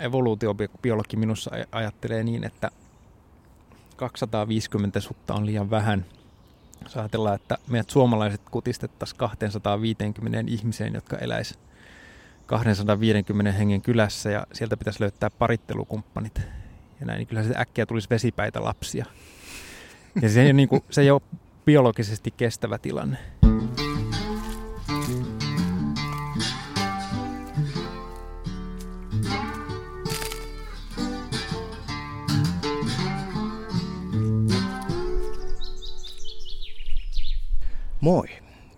evoluutiobiologi minussa ajattelee niin, että 250 sutta on liian vähän. Jos ajatellaan, että meidät suomalaiset kutistettaisiin 250 ihmiseen, jotka eläisi 250 hengen kylässä ja sieltä pitäisi löytää parittelukumppanit. Ja näin, niin kyllä se äkkiä tulisi vesipäitä lapsia. Ja se ei niin kuin, se ei ole biologisesti kestävä tilanne. Moi,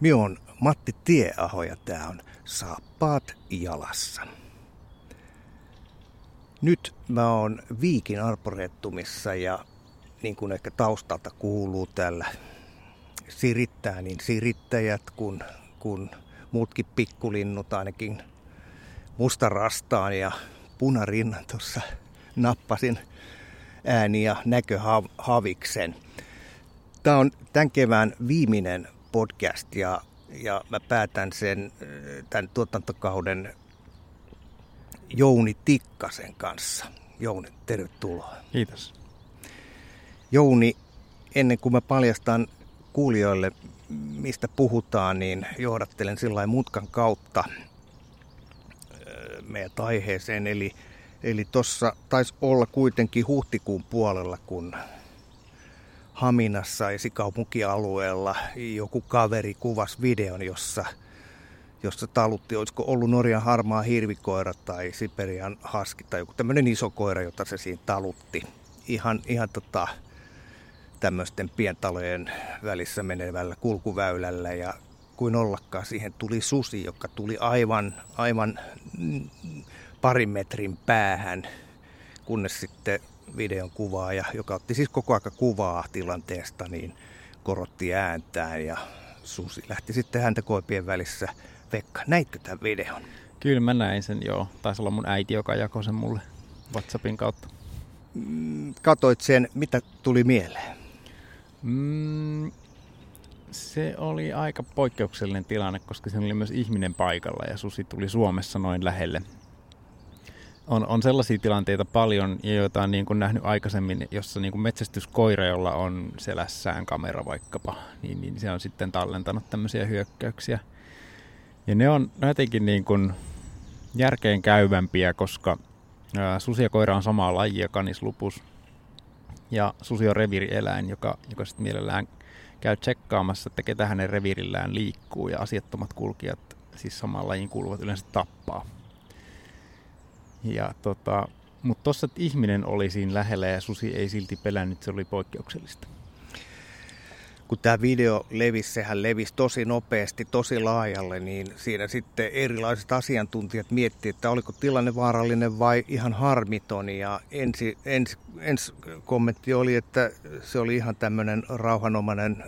minä on Matti Tieaho ja tämä on Saappaat jalassa. Nyt mä oon Viikin arporettumissa ja niin kuin ehkä taustalta kuuluu täällä sirittää niin sirittäjät kuin, kuin muutkin pikkulinnut ainakin mustarastaan ja punarinnan tuossa nappasin ääni ja näköhaviksen. Tämä on tämän kevään viimeinen podcast ja, ja mä päätän sen tämän tuotantokauden Jouni Tikkasen kanssa. Jouni, tervetuloa. Kiitos. Jouni, ennen kuin mä paljastan kuulijoille, mistä puhutaan, niin johdattelen sillä mutkan kautta meidän aiheeseen. Eli, eli tuossa taisi olla kuitenkin huhtikuun puolella, kun Haminassa esikaupunkialueella joku kaveri kuvasi videon, jossa, jossa talutti, olisiko ollut Norjan harmaa hirvikoira tai Siperian haski tai joku tämmöinen iso koira, jota se siinä talutti. Ihan, ihan tota, tämmöisten pientalojen välissä menevällä kulkuväylällä ja kuin ollakaan siihen tuli susi, joka tuli aivan, aivan parin metrin päähän, kunnes sitten videon kuvaaja, joka otti siis koko aika kuvaa tilanteesta, niin korotti ääntään ja susi lähti sitten häntä koipien välissä. Pekka, näitkö tämän videon? Kyllä mä näin sen, joo. Taisi olla mun äiti, joka jakoi sen mulle WhatsAppin kautta. Mm, katoit sen, mitä tuli mieleen? Mm, se oli aika poikkeuksellinen tilanne, koska se oli myös ihminen paikalla ja susi tuli Suomessa noin lähelle on, on sellaisia tilanteita paljon, joita on niin kuin nähnyt aikaisemmin, jossa niin kuin metsästyskoira, jolla on selässään kamera vaikkapa, niin, niin se on sitten tallentanut tämmöisiä hyökkäyksiä. Ja ne on jotenkin niin kuin järkeen käyvämpiä, koska ää, susi ja koira on samaa lajia, kanislupus. Ja susi on reviirieläin, joka, joka sitten mielellään käy tsekkaamassa, että ketä hänen reviirillään liikkuu ja asiattomat kulkijat, siis samaan lajiin kuuluvat yleensä tappaa. Ja tota, mutta tuossa, että ihminen oli siinä lähellä ja susi ei silti pelännyt, se oli poikkeuksellista. Kun tämä video levisi, sehän levisi tosi nopeasti, tosi laajalle, niin siinä sitten erilaiset asiantuntijat miettivät, että oliko tilanne vaarallinen vai ihan harmiton. Ja ensi, ensi, ensi kommentti oli, että se oli ihan tämmöinen rauhanomainen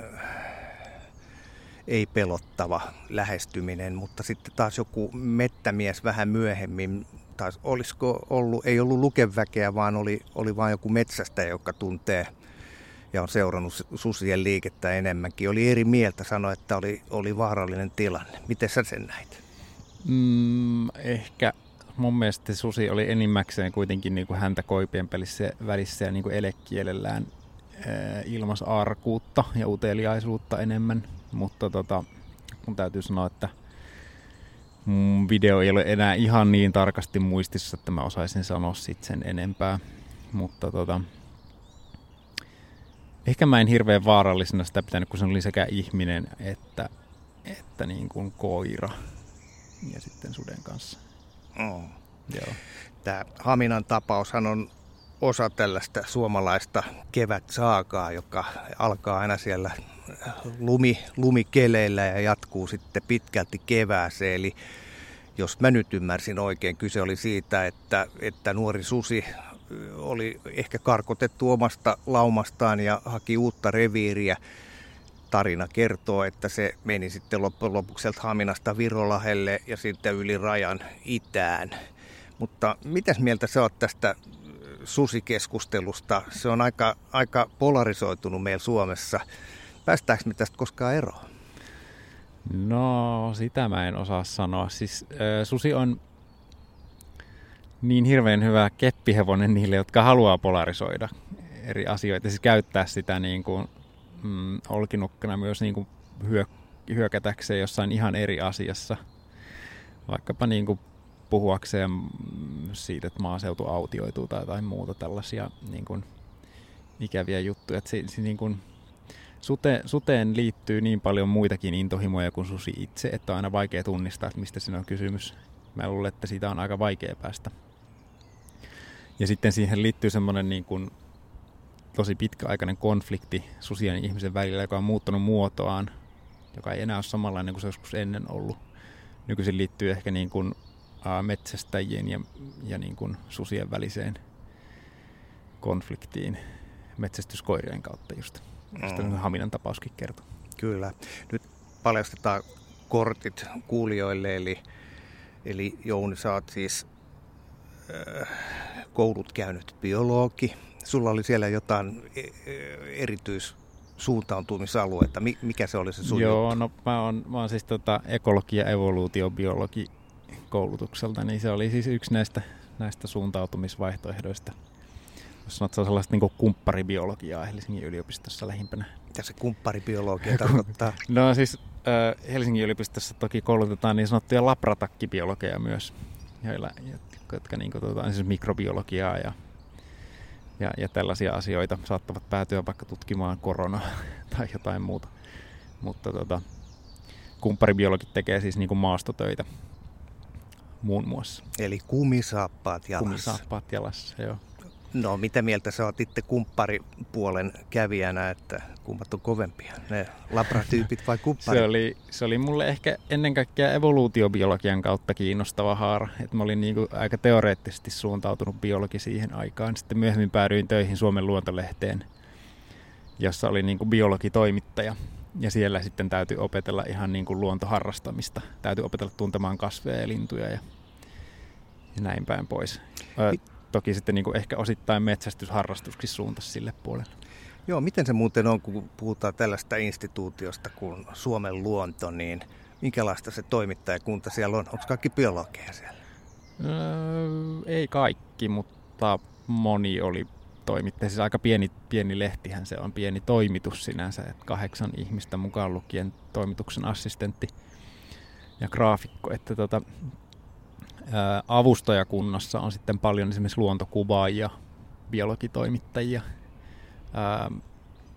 ei pelottava lähestyminen, mutta sitten taas joku mettämies vähän myöhemmin taas olisiko ollut, ei ollut lukeväkeä, vaan oli, oli vain joku metsästä, joka tuntee ja on seurannut susien liikettä enemmänkin. Oli eri mieltä sanoa, että oli, oli vaarallinen tilanne. Miten sä sen näit? Mm, ehkä mun mielestä susi oli enimmäkseen kuitenkin niin kuin häntä koipien pelissä välissä ja niin kuin elekielellään ilmas arkuutta ja uteliaisuutta enemmän. Mutta tota, mun täytyy sanoa, että – mun video ei ole enää ihan niin tarkasti muistissa, että mä osaisin sanoa sit sen enempää. Mutta tota, ehkä mä en hirveän vaarallisena sitä pitänyt, kun se oli sekä ihminen että, että niin kuin koira ja sitten suden kanssa. Oh. Joo. Tämä Haminan tapaushan on osa tällaista suomalaista kevätsaakaa, joka alkaa aina siellä lumi, lumikeleillä ja jatkuu sitten pitkälti kevääseen. Eli jos mä nyt ymmärsin oikein, kyse oli siitä, että, että nuori susi oli ehkä karkotettu omasta laumastaan ja haki uutta reviiriä. Tarina kertoo, että se meni sitten loppujen lopuksi Haminasta Virolahelle ja sitten yli rajan itään. Mutta mitäs mieltä sä oot tästä susikeskustelusta? Se on aika, aika polarisoitunut meillä Suomessa. Päästäänkö me tästä koskaan eroon? No, sitä mä en osaa sanoa. Siis äh, susi on niin hirveän hyvä keppihevonen niille, jotka haluaa polarisoida eri asioita. Siis käyttää sitä niin kuin, mm, olkinukkana myös niin kuin hyö, hyökätäkseen jossain ihan eri asiassa. Vaikkapa niin kuin puhuakseen siitä, että maaseutu autioituu tai jotain muuta tällaisia niin kuin ikäviä juttuja. Että se, se niin kuin, sute, suteen liittyy niin paljon muitakin intohimoja kuin susi itse, että on aina vaikea tunnistaa, että mistä siinä on kysymys. Mä luulen, että siitä on aika vaikea päästä. Ja sitten siihen liittyy semmoinen niin kuin tosi pitkäaikainen konflikti susien ihmisen välillä, joka on muuttanut muotoaan, joka ei enää ole samanlainen kuin se joskus ennen ollut. Nykyisin liittyy ehkä niin kuin metsästäjien ja, ja niin kuin susien väliseen konfliktiin metsästyskoirien kautta just. Mm. Haminan tapauskin kertoo. Kyllä. Nyt paljastetaan kortit kuulijoille, eli, eli Jouni, sä oot siis äh, koulut käynyt biologi. Sulla oli siellä jotain e, e, erityissuuntautumisaluetta. Mikä se oli se sun Joo, juttu? no mä oon, mä oon siis tota ekologi- ja evoluutiobiologi koulutukselta, niin se oli siis yksi näistä, näistä suuntautumisvaihtoehdoista. Jos sanot, se on sellaista niin kumpparibiologiaa Helsingin yliopistossa lähimpänä. Mitä se kumpparibiologia tarkoittaa? no siis äh, Helsingin yliopistossa toki koulutetaan niin sanottuja labratakkibiologeja myös, joilla, jotka niin kuin, tuota, siis mikrobiologiaa ja, ja, ja tällaisia asioita saattavat päätyä vaikka tutkimaan korona tai jotain muuta. Mutta tota, kumpparibiologit tekee siis niin kuin maastotöitä muun muassa. Eli kumisaappaat jalassa. Kumisaappaat jalassa, joo. No, mitä mieltä sä oot itse kumpparipuolen kävijänä, että kummat on kovempia, ne labratyypit vai kumppari? Se oli, se oli mulle ehkä ennen kaikkea evoluutiobiologian kautta kiinnostava haara. Että mä olin niinku aika teoreettisesti suuntautunut biologi siihen aikaan. Sitten myöhemmin päädyin töihin Suomen luontolehteen, jossa oli niinku biologitoimittaja. Ja siellä sitten täytyy opetella ihan niin kuin luontoharrastamista. Täytyy opetella tuntemaan kasveja ja lintuja ja, ja näin päin pois. Ö, toki sitten niin kuin ehkä osittain metsästysharrastuskin suuntasi sille puolelle. Joo, miten se muuten on, kun puhutaan tällaista instituutiosta kuin Suomen luonto, niin minkälaista se toimittajakunta siellä on? Onko kaikki biologeja siellä? Öö, ei kaikki, mutta moni oli toimittaja. Siis aika pieni, pieni lehtihän se on, pieni toimitus sinänsä, että kahdeksan ihmistä mukaan lukien toimituksen assistentti ja graafikko. Että tota, avustajakunnassa on sitten paljon esimerkiksi luontokuvaajia, biologitoimittajia.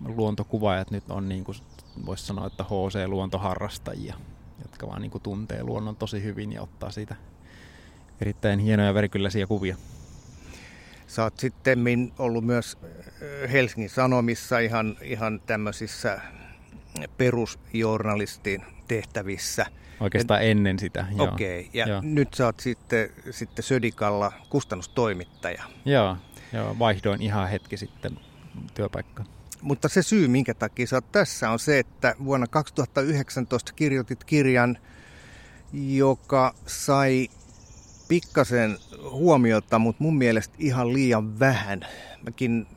Luontokuvaajat nyt on niin kuin voisi sanoa, että HC-luontoharrastajia, jotka vaan niin kuin tuntee luonnon tosi hyvin ja ottaa siitä erittäin hienoja värikylläisiä kuvia. Sä oot sitten ollut myös Helsingin Sanomissa ihan, ihan tämmöisissä perusjournalistin tehtävissä. Oikeastaan en, ennen sitä, Okei, okay, ja joo. nyt sä oot sitten, sitten Södikalla kustannustoimittaja. Joo, joo, vaihdoin ihan hetki sitten työpaikka. Mutta se syy, minkä takia sä oot tässä, on se, että vuonna 2019 kirjoitit kirjan, joka sai pikkasen huomiota, mutta mun mielestä ihan liian vähän. Mäkin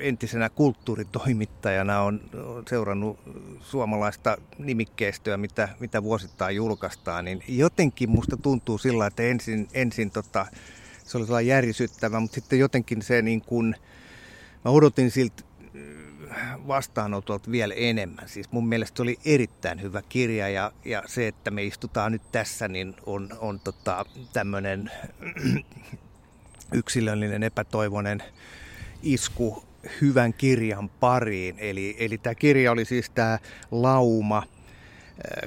entisenä kulttuuritoimittajana on seurannut suomalaista nimikkeistöä, mitä, mitä vuosittain julkaistaan, niin jotenkin musta tuntuu sillä, että ensin, ensin tota, se oli sellainen järisyttävä, mutta sitten jotenkin se niin kuin, mä odotin siltä vastaanotolta vielä enemmän. Siis mun mielestä se oli erittäin hyvä kirja ja, ja se, että me istutaan nyt tässä, niin on, on tota, tämmöinen yksilöllinen epätoivoinen isku hyvän kirjan pariin. Eli, eli tämä kirja oli siis tämä Lauma,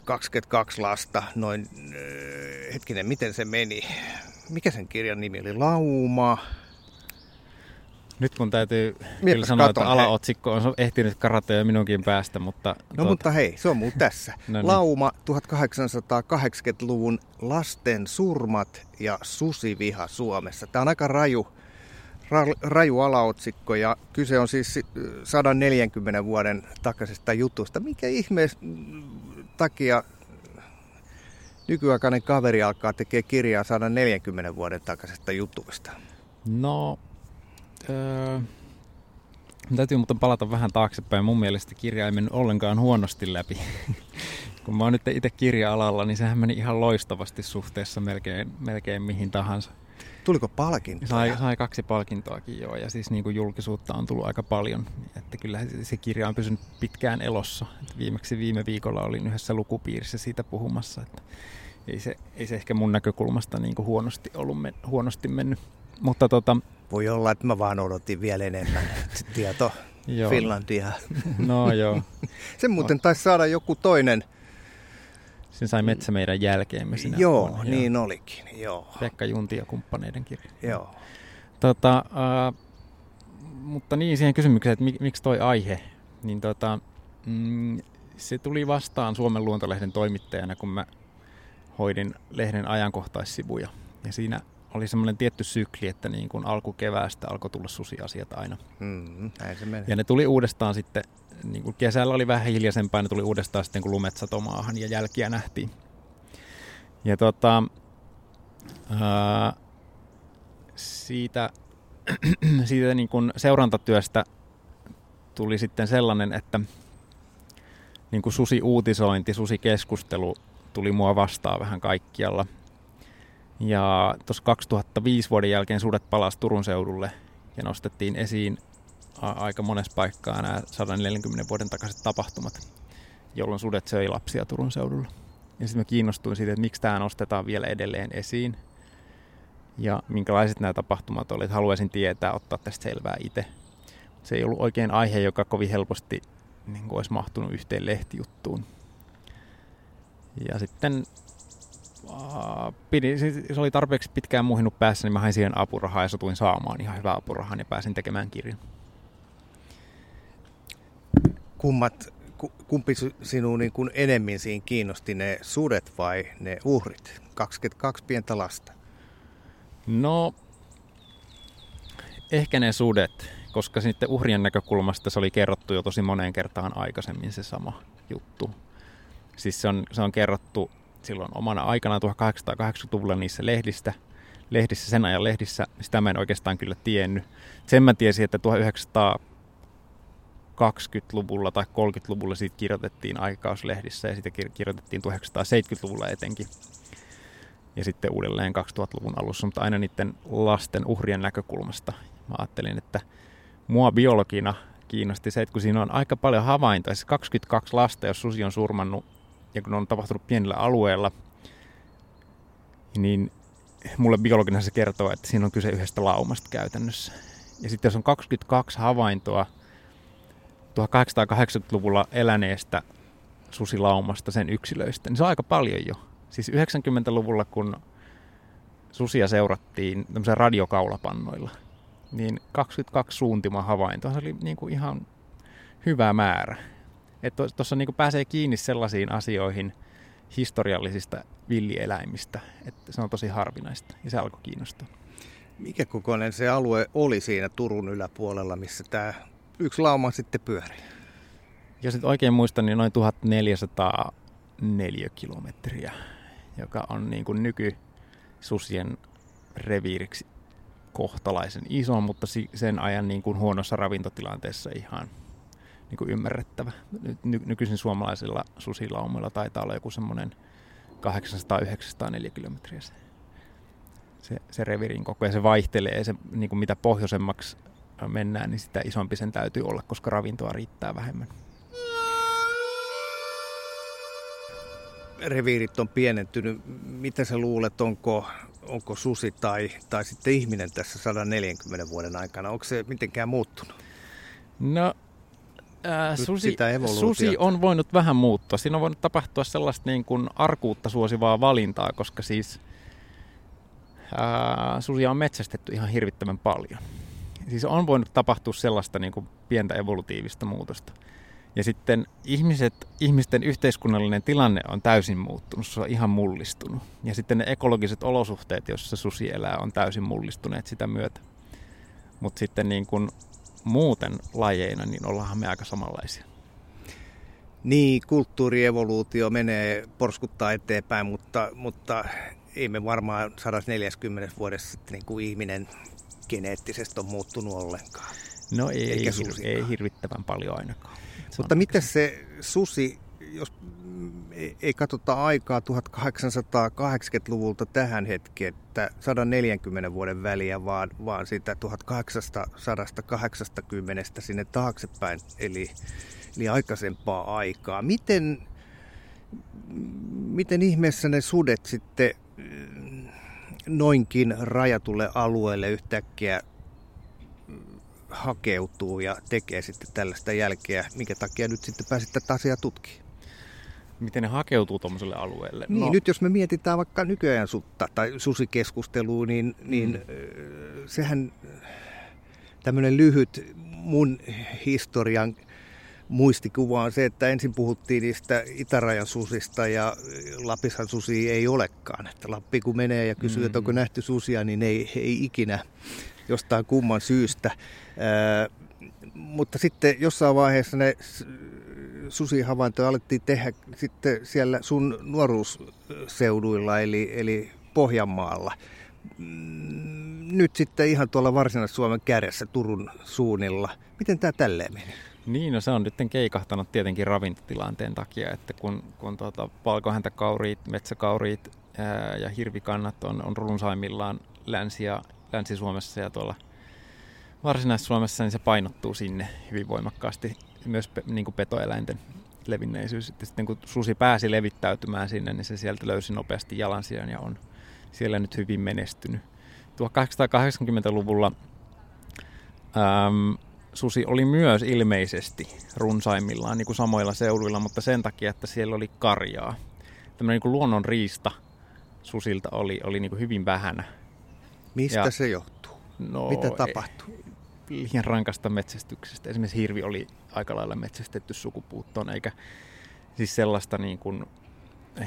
22 lasta, noin, hetkinen, miten se meni? Mikä sen kirjan nimi oli? Lauma, nyt kun täytyy Miettä kyllä sanoa, katon, että alaotsikko on ehtinyt karata jo minunkin päästä, mutta... No tuota... mutta hei, se on muu tässä. no niin. Lauma 1880-luvun lasten surmat ja susiviha Suomessa. Tämä on aika raju, ra, raju alaotsikko ja kyse on siis 140 vuoden takaisesta jutusta. Mikä ihme takia nykyaikainen kaveri alkaa tekemään kirjaa 140 vuoden takaisesta jutuista? No, Öö, täytyy muuten palata vähän taaksepäin. Mun mielestä kirja ei mennyt ollenkaan huonosti läpi. Kun mä oon nyt itse kirja-alalla, niin sehän meni ihan loistavasti suhteessa melkein, melkein mihin tahansa. Tuliko palkintoja? Sai, sai kaksi palkintoakin joo, ja siis niin kuin julkisuutta on tullut aika paljon. Että kyllä se kirja on pysynyt pitkään elossa. Että viimeksi viime viikolla olin yhdessä lukupiirissä siitä puhumassa, että ei se, ei se ehkä mun näkökulmasta niin kuin huonosti ollut men, huonosti mennyt. Mutta tota, Voi olla, että mä vaan odotin vielä enemmän tieto. Finlandia. No joo. se muuten taisi saada joku toinen sen sai Metsä meidän jälkeemme sinä Joo, vuonna, niin joo. olikin. Joo. Pekka Junti ja kumppaneiden kirja. Joo. Tota, äh, mutta niin siihen kysymykseen, että mik, miksi toi aihe, niin tota, mm, se tuli vastaan Suomen luontolehden toimittajana, kun mä hoidin lehden ajankohtaissivuja. Ja siinä oli semmoinen tietty sykli, että niin kuin alkukeväästä alkoi tulla susiasiat aina. Mm, näin se meni. Ja ne tuli uudestaan sitten niin kuin kesällä oli vähän hiljaisempaa, ne tuli uudestaan sitten kun lumet satomaahan ja jälkiä nähtiin. Ja tota, ää, siitä, siitä niin kuin seurantatyöstä tuli sitten sellainen, että niin kuin susi-uutisointi, susi-keskustelu tuli mua vastaan vähän kaikkialla. Ja tuossa 2005 vuoden jälkeen sudet palasi Turun seudulle ja nostettiin esiin aika monessa paikkaa nämä 140 vuoden takaiset tapahtumat, jolloin sudet söi lapsia Turun seudulla. Ja sitten mä kiinnostuin siitä, että miksi tämä nostetaan vielä edelleen esiin ja minkälaiset nämä tapahtumat olivat. Haluaisin tietää, ottaa tästä selvää itse. Se ei ollut oikein aihe, joka kovin helposti niin kuin olisi mahtunut yhteen lehtijuttuun. Ja sitten äh, pidi, se oli tarpeeksi pitkään muhinut päässä, niin mä hain siihen apurahaa ja sotuin saamaan ihan hyvää apurahaa ja pääsin tekemään kirjan kummat, kumpi sinun niin kuin enemmän siinä kiinnosti, ne sudet vai ne uhrit? 22 pientä lasta. No, ehkä ne sudet, koska sitten uhrien näkökulmasta se oli kerrottu jo tosi moneen kertaan aikaisemmin se sama juttu. Siis se on, se on kerrottu silloin omana aikana 1880-luvulla niissä lehdistä, lehdissä, sen ajan lehdissä. Sitä mä en oikeastaan kyllä tiennyt. Sen mä tiesin, että 1900 20-luvulla tai 30-luvulla siitä kirjoitettiin aikauslehdissä ja sitä kirjoitettiin 1970-luvulla etenkin. Ja sitten uudelleen 2000-luvun alussa, mutta aina niiden lasten uhrien näkökulmasta. Mä ajattelin, että mua biologina kiinnosti se, että kun siinä on aika paljon havaintoja, siis 22 lasta, jos susi on surmannut ja kun on tapahtunut pienellä alueella, niin mulle biologina se kertoo, että siinä on kyse yhdestä laumasta käytännössä. Ja sitten jos on 22 havaintoa, 1880-luvulla eläneestä susilaumasta, sen yksilöistä, niin se on aika paljon jo. Siis 90-luvulla, kun susia seurattiin tämmöisillä radiokaulapannoilla, niin 22 suuntima havaintoa, se oli niin kuin ihan hyvä määrä. Että tuossa niin pääsee kiinni sellaisiin asioihin historiallisista villieläimistä, että se on tosi harvinaista ja se alkoi kiinnostaa. Mikä kokoinen se alue oli siinä Turun yläpuolella, missä tämä yksi lauma sitten pyörii. Jos nyt oikein muistan, niin noin 1404 kilometriä, joka on niin kuin nykysusien reviiriksi kohtalaisen iso, mutta sen ajan niin kuin huonossa ravintotilanteessa ihan niin kuin ymmärrettävä. Ny- nykyisin suomalaisilla susilaumilla taitaa olla joku semmoinen 800-904 kilometriä se, se, se revirin koko ja se vaihtelee. Se, niin kuin mitä pohjoisemmaksi mennään, niin sitä isompi sen täytyy olla, koska ravintoa riittää vähemmän. Reviirit on pienentynyt. Mitä sä luulet, onko, onko susi tai, tai sitten ihminen tässä 140 vuoden aikana? Onko se mitenkään muuttunut? No Ää, susi, susi on voinut vähän muuttua. Siinä on voinut tapahtua sellaista niin kuin arkuutta suosivaa valintaa, koska siis ää, susia on metsästetty ihan hirvittävän paljon siis on voinut tapahtua sellaista niin kuin pientä evolutiivista muutosta. Ja sitten ihmiset, ihmisten yhteiskunnallinen tilanne on täysin muuttunut, se on ihan mullistunut. Ja sitten ne ekologiset olosuhteet, joissa susi elää, on täysin mullistuneet sitä myötä. Mutta sitten niin kuin muuten lajeina, niin ollaan me aika samanlaisia. Niin, kulttuurievoluutio menee, porskuttaa eteenpäin, mutta, mutta ei me varmaan 140 vuodessa sitten niin kuin ihminen geneettisesti on muuttunut ollenkaan. No ei, ei, ei hirvittävän paljon ainakaan. Se Mutta miten se susi jos ei katsota aikaa 1880-luvulta tähän hetkeen, että 140 vuoden väliä, vaan, vaan sitä 1880 sinne taaksepäin, eli, eli aikaisempaa aikaa. Miten, miten ihmeessä ne sudet sitten mm, noinkin rajatulle alueelle yhtäkkiä hakeutuu ja tekee sitten tällaista jälkeä, minkä takia nyt sitten pääsit tätä asiaa tutkimaan? Miten ne hakeutuu tuommoiselle alueelle? Niin, no. nyt jos me mietitään vaikka nykyään sutta tai susikeskustelua, niin, niin mm. sehän tämmöinen lyhyt mun historian muistikuva on se, että ensin puhuttiin niistä itärajan susista ja Lapishan susi ei olekaan. Että Lappi kun menee ja kysyy, mm. että onko nähty susia, niin ei, ei ikinä jostain kumman syystä. Ää, mutta sitten jossain vaiheessa ne susihavaintoja alettiin tehdä sitten siellä sun nuoruusseuduilla, eli, eli Pohjanmaalla. Mm, nyt sitten ihan tuolla Varsinais-Suomen kärjessä Turun suunnilla. Miten tämä tälleen meni? Niin, no se on nyt keikahtanut tietenkin ravintotilanteen takia, että kun, kun tuota, valkohäntäkauriit, metsäkauriit ää, ja hirvikannat on, on runsaimmillaan Länsi- ja Länsi-Suomessa ja tuolla Varsinais-Suomessa, niin se painottuu sinne hyvin voimakkaasti myös pe, niin kuin petoeläinten levinneisyys. Sitten, sitten kun susi pääsi levittäytymään sinne, niin se sieltä löysi nopeasti jalansijan ja on siellä nyt hyvin menestynyt. 1880-luvulla äm, susi oli myös ilmeisesti runsaimmillaan niin kuin samoilla seuduilla, mutta sen takia, että siellä oli karjaa. Tämmöinen niin luonnon riista susilta oli, oli niin kuin hyvin vähän. Mistä ja, se johtuu? No, Mitä tapahtuu? Liian rankasta metsästyksestä. Esimerkiksi hirvi oli aika lailla metsästetty sukupuuttoon, eikä siis sellaista niin kuin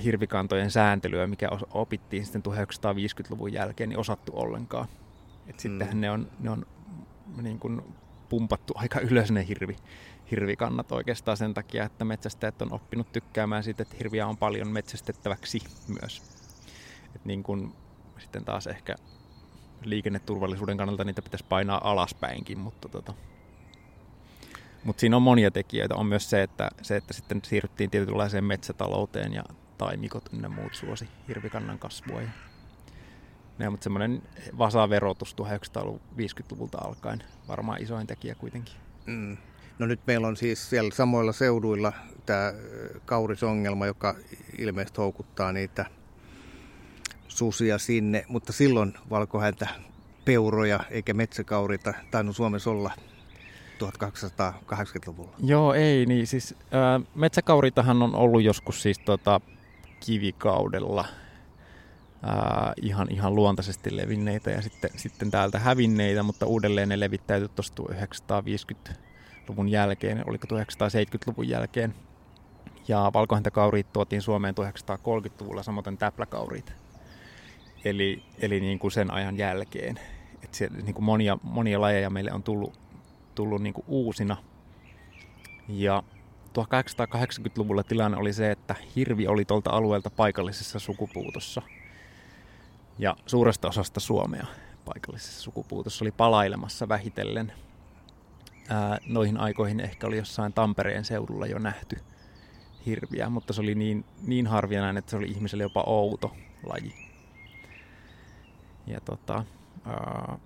hirvikantojen sääntelyä, mikä opittiin sitten 1950-luvun jälkeen, niin osattu ollenkaan. Et sittenhän mm. ne on, ne on niin kuin pumpattu aika ylös ne hirvi, hirvikannat oikeastaan sen takia, että metsästäjät on oppinut tykkäämään siitä, että hirviä on paljon metsästettäväksi myös. Et niin kuin, sitten taas ehkä liikenneturvallisuuden kannalta niitä pitäisi painaa alaspäinkin, mutta tota, mutta siinä on monia tekijöitä. On myös se, että, se, että sitten siirryttiin tietynlaiseen metsätalouteen ja taimikot ynnä muut suosi hirvikannan kasvua. Ja, ja, mutta semmoinen vasaverotus 1950-luvulta alkaen varmaan isoin tekijä kuitenkin. Mm. No nyt meillä on siis siellä samoilla seuduilla tämä kaurisongelma, joka ilmeisesti houkuttaa niitä susia sinne, mutta silloin valkohäntä peuroja eikä metsäkaurita tainnut Suomessa olla 1880-luvulla. Joo, ei niin. Siis, ää, metsäkauritahan on ollut joskus siis tota, kivikaudella ää, ihan, ihan luontaisesti levinneitä ja sitten, sitten täältä hävinneitä, mutta uudelleen ne levittäytyi tuossa 1950-luvun jälkeen, oliko 1970-luvun jälkeen. Ja valkohäntäkauriit tuotiin Suomeen 1930-luvulla, samoin täpläkauriit. Eli, eli niin kuin sen ajan jälkeen. Et siellä, niin kuin monia, monia lajeja meille on tullut tullut niin kuin uusina. Ja 1880-luvulla tilanne oli se, että hirvi oli tuolta alueelta paikallisessa sukupuutossa. Ja suuresta osasta Suomea paikallisessa sukupuutossa oli palailemassa vähitellen. Ää, noihin aikoihin ehkä oli jossain Tampereen seudulla jo nähty hirviä, mutta se oli niin, niin harvinainen, että se oli ihmiselle jopa outo laji. Ja tota, ää,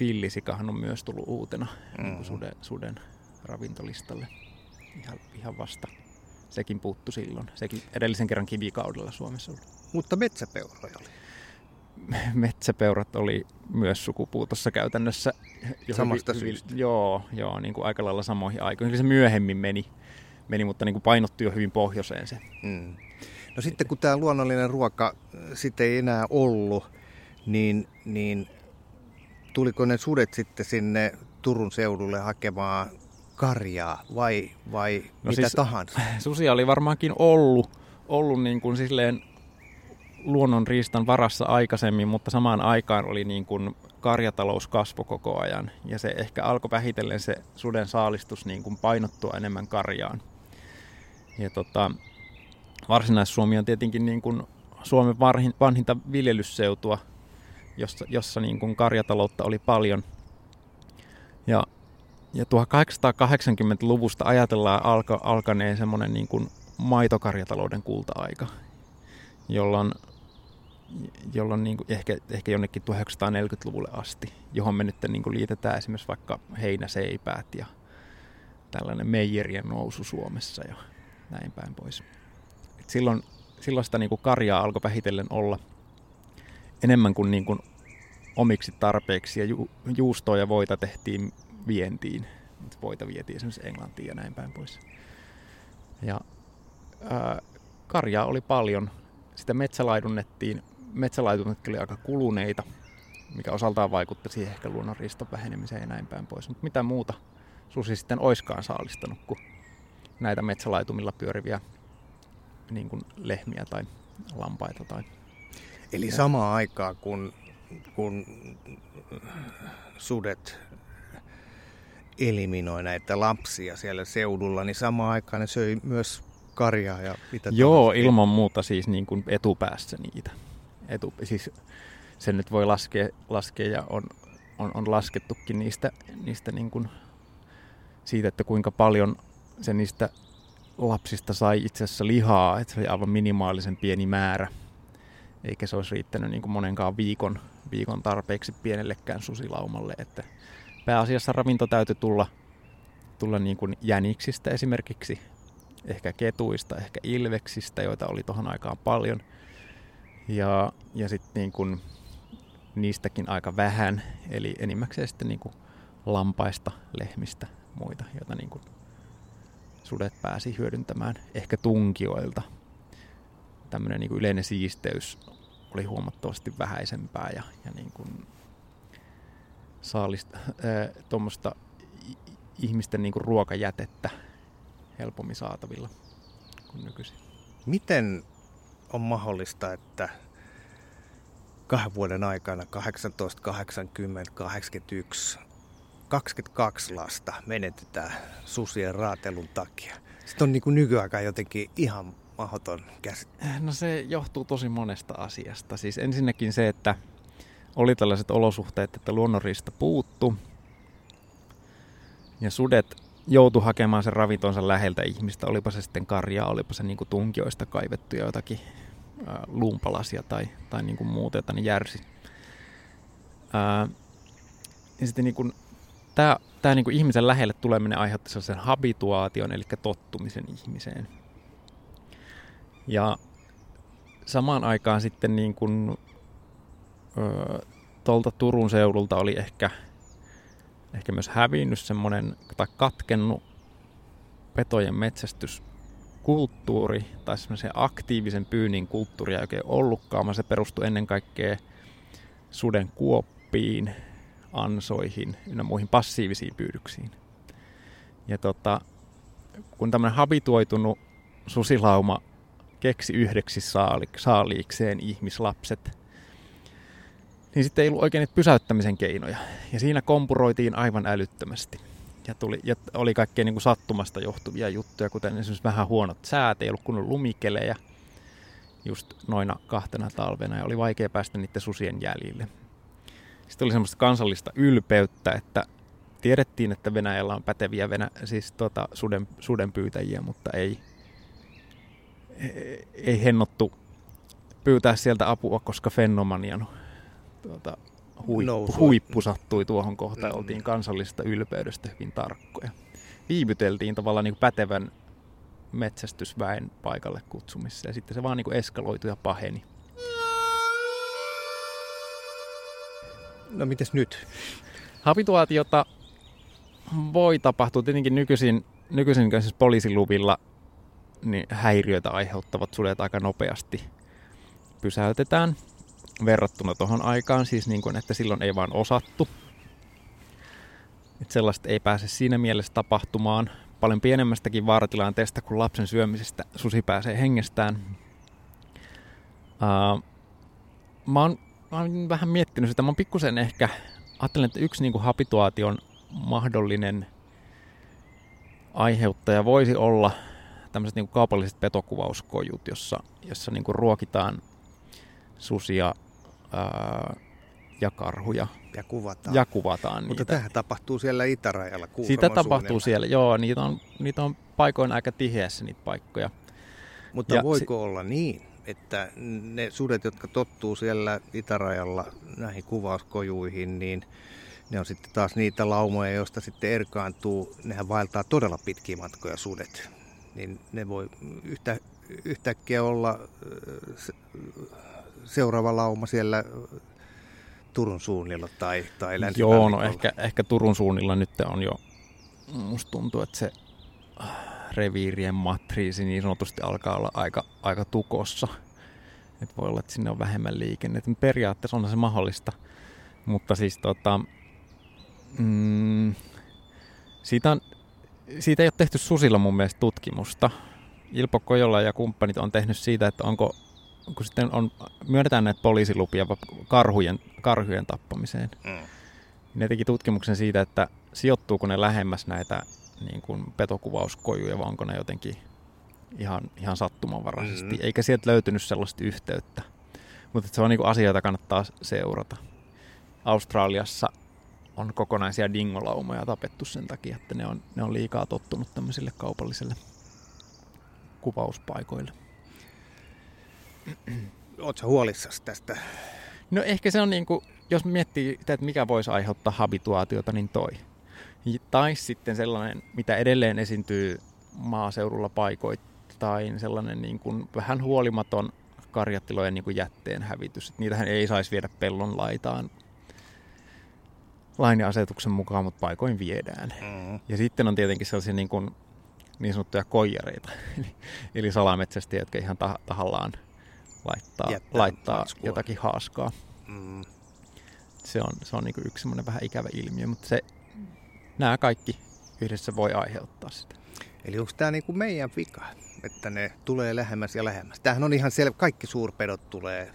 villisikahan on myös tullut uutena mm. suden, suden ravintolistalle ihan, ihan vasta. Sekin puuttu silloin. Sekin edellisen kerran kivikaudella Suomessa ollut. Mutta metsäpeuroja oli. Metsäpeurat oli myös sukupuutossa käytännössä. Samasta hyvin, syystä. Joo, joo niin kuin aika lailla samoihin aikoihin. Se myöhemmin meni, meni mutta niin kuin painottui jo hyvin pohjoiseen se. Mm. No sitten kun tämä luonnollinen ruoka sitten ei enää ollut, niin, niin tuliko ne sudet sitten sinne Turun seudulle hakemaan karjaa vai, vai no mitä siis, tahansa? Susia oli varmaankin ollut, ollut niin kuin silleen luonnonriistan varassa aikaisemmin, mutta samaan aikaan oli niin kuin karjatalous kasvo koko ajan. Ja se ehkä alkoi vähitellen se suden saalistus niin kuin painottua enemmän karjaan. Ja tota, Varsinais-Suomi on tietenkin niin kuin Suomen vanhinta viljelysseutua jossa, jossa niin kuin karjataloutta oli paljon. Ja, ja 1880-luvusta ajatellaan alka, alkaneen semmoinen niin kuin maitokarjatalouden kulta-aika, jolloin, jolloin niin kuin ehkä, ehkä jonnekin 1940-luvulle asti, johon me nyt niin kuin liitetään esimerkiksi vaikka heinäseipäät ja tällainen meijerien nousu Suomessa ja näin päin pois. Et silloin, silloin sitä niin kuin karjaa alkoi vähitellen olla enemmän kuin, niin kuin omiksi tarpeiksi ja ju, juustoa ja voita tehtiin vientiin. Voita vietiin esimerkiksi Englantiin ja näin päin pois. Ja ää, karjaa oli paljon. Sitä metsälaidunnettiin. Metsälaidunnetkin oli aika kuluneita, mikä osaltaan vaikutti siihen ehkä luonnonriiston vähenemiseen ja näin päin pois. Mutta mitä muuta susi sitten oiskaan saalistanut kuin näitä metsälaitumilla pyöriviä niin kuin lehmiä tai lampaita. Tai... Eli samaan aikaan, kun, kun sudet eliminoi näitä lapsia siellä seudulla, niin samaan aikaan ne söi myös karjaa ja mitä Joo, tahansa. ilman muuta siis niin kuin etupäässä niitä. Etu, siis sen nyt voi laskea, laskea ja on, on, on laskettukin niistä, niistä niin kuin, siitä, että kuinka paljon se niistä lapsista sai itse asiassa lihaa, että se oli aivan minimaalisen pieni määrä, eikä se olisi riittänyt niin kuin monenkaan viikon, viikon tarpeeksi pienellekään susilaumalle, että pääasiassa ravinto täytyy tulla, tulla niin kuin jäniksistä esimerkiksi, ehkä ketuista, ehkä ilveksistä, joita oli tuohon aikaan paljon. Ja, ja sitten niin kuin niistäkin aika vähän, eli enimmäkseen sitten niin kuin lampaista, lehmistä, muita, joita niin kuin sudet pääsi hyödyntämään ehkä tunkioilta. Tämmöinen niin yleinen siisteys oli huomattavasti vähäisempää ja, ja niin kuin saalista, tuommoista ihmisten niin kuin ruokajätettä helpommin saatavilla kuin nykyisin. Miten on mahdollista, että kahden vuoden aikana 1880-81 22 lasta menetetään susien raatelun takia. Sitten on niin kuin nykyaikaan jotenkin ihan mahdoton käsite. No se johtuu tosi monesta asiasta. Siis ensinnäkin se, että oli tällaiset olosuhteet, että luonnonriista puuttu. Ja sudet joutu hakemaan sen ravintonsa läheltä ihmistä, olipa se sitten karjaa, olipa se niin tunkioista kaivettuja jotakin ää, luumpalasia tai, tai niin kuin muuta, jota ne järsi. Ää, ja sitten niin kuin, tämä, tämä niin kuin ihmisen lähelle tuleminen aiheutti sellaisen habituaation, eli tottumisen ihmiseen. Ja samaan aikaan sitten niin kuin tuolta Turun seudulta oli ehkä, ehkä myös hävinnyt semmoinen tai katkennut petojen metsästyskulttuuri tai semmoisen aktiivisen pyynnin kulttuuri ei oikein ollutkaan, vaan se perustui ennen kaikkea suden kuoppiin, ansoihin ynnä muihin passiivisiin pyydyksiin. Ja tota, kun tämmöinen habituoitunut susilauma keksi yhdeksi saali, saaliikseen ihmislapset, niin sitten ei ollut oikein niitä pysäyttämisen keinoja. Ja siinä kompuroitiin aivan älyttömästi. Ja, tuli, ja oli kaikkea niin kuin sattumasta johtuvia juttuja, kuten esimerkiksi vähän huonot säät, ei ollut kunnon lumikelejä just noina kahtena talvena ja oli vaikea päästä niiden susien jäljille. Sitten oli semmoista kansallista ylpeyttä, että tiedettiin, että Venäjällä on päteviä venä, siis tota, suden, sudenpyytäjiä, mutta ei, ei hennottu pyytää sieltä apua, koska Fennomanian tuota, huippu, huippu sattui tuohon kohtaan. Mm. Oltiin kansallisesta ylpeydestä hyvin tarkkoja. Viivyteltiin tavallaan niin pätevän metsästysväen paikalle kutsumissa ja sitten se vaan niin eskaloitui ja paheni. No mites nyt? Habituaatiota voi tapahtua tietenkin nykyisin, nykyisin siis poliisiluvilla niin häiriöitä aiheuttavat sudet aika nopeasti pysäytetään verrattuna tuohon aikaan, siis niin kuin, että silloin ei vaan osattu. Että sellaista ei pääse siinä mielessä tapahtumaan. Paljon pienemmästäkin vaaratilanteesta kuin lapsen syömisestä susi pääsee hengestään. Uh, mä, oon, mä oon vähän miettinyt sitä. Mä oon pikkusen ehkä, ajattelen, että yksi niin kuin habituaation mahdollinen aiheuttaja voisi olla tämmöiset niin kaupalliset petokuvauskojut, jossa, jossa niin ruokitaan susia ää, ja karhuja. Ja kuvataan. Ja kuvataan Mutta niitä. tähän tapahtuu siellä itärajalla Sitä tapahtuu siellä, joo. Niitä on, niitä on paikoin aika tiheässä niitä paikkoja. Mutta ja voiko si- olla niin, että ne sudet, jotka tottuu siellä itärajalla näihin kuvauskojuihin, niin ne on sitten taas niitä laumoja, joista sitten erkaantuu, nehän vaeltaa todella pitkiä matkoja sudet. Niin ne voi yhtä, yhtäkkiä olla seuraava lauma siellä Turun suunnilla tai, tai länsi Joo, no ehkä, ehkä Turun suunnilla nyt on jo, musta tuntuu, että se reviirien matriisi niin sanotusti alkaa olla aika, aika tukossa. Et voi olla, että sinne on vähemmän liikennettä. Periaatteessa on se mahdollista. Mutta siis tota, mm, siitä, on, siitä ei ole tehty susilla mun mielestä tutkimusta. Ilpo Kojola ja kumppanit on tehnyt siitä, että onko kun sitten on, myönnetään näitä poliisilupia karhujen, karhujen tappamiseen. Mm. Ne teki tutkimuksen siitä, että sijoittuuko ne lähemmäs näitä niin kuin petokuvauskojuja, vai onko ne jotenkin ihan, ihan sattumanvaraisesti. Mm. Eikä sieltä löytynyt sellaista yhteyttä. Mutta se on niin asia, jota kannattaa seurata. Australiassa on kokonaisia dingolaumoja tapettu sen takia, että ne on, ne on liikaa tottunut tämmöisille kaupallisille kuvauspaikoille. Oletko huolissasi tästä? No ehkä se on niin kuin, jos miettii sitä, että mikä voisi aiheuttaa habituaatiota, niin toi. Tai sitten sellainen, mitä edelleen esiintyy maaseudulla paikoittain, sellainen niin kuin vähän huolimaton karjattilojen niin kuin jätteen hävitys. Että niitähän ei saisi viedä pellon laitaan lain ja asetuksen mukaan, mutta paikoin viedään. Mm. Ja sitten on tietenkin sellaisia niin, kuin, niin sanottuja koijareita, eli, eli salametsästiä, jotka ihan tah- tahallaan laittaa, laittaa jotakin haaskaa. Mm. Se on, se on niin yksi semmoinen vähän ikävä ilmiö, mutta se, nämä kaikki yhdessä voi aiheuttaa sitä. Eli onko tämä niin kuin meidän vika, että ne tulee lähemmäs ja lähemmäs? Tämähän on ihan selvä, kaikki suurpedot tulee,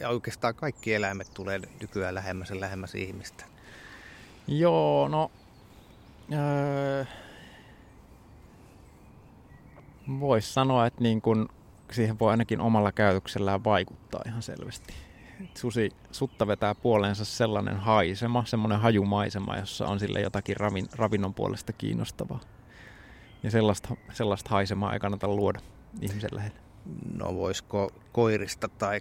ja oikeastaan kaikki eläimet tulee nykyään lähemmäs ja lähemmäs ihmistä. Joo, no... Öö, Voisi sanoa, että niin kun siihen voi ainakin omalla käytöksellään vaikuttaa ihan selvästi. Susi, sutta vetää puoleensa sellainen haisema, semmoinen hajumaisema, jossa on sille jotakin ravin, ravinnon puolesta kiinnostavaa. Ja sellaista, sellaista haisemaa ei kannata luoda ihmisen lähelle. No voisiko koirista tai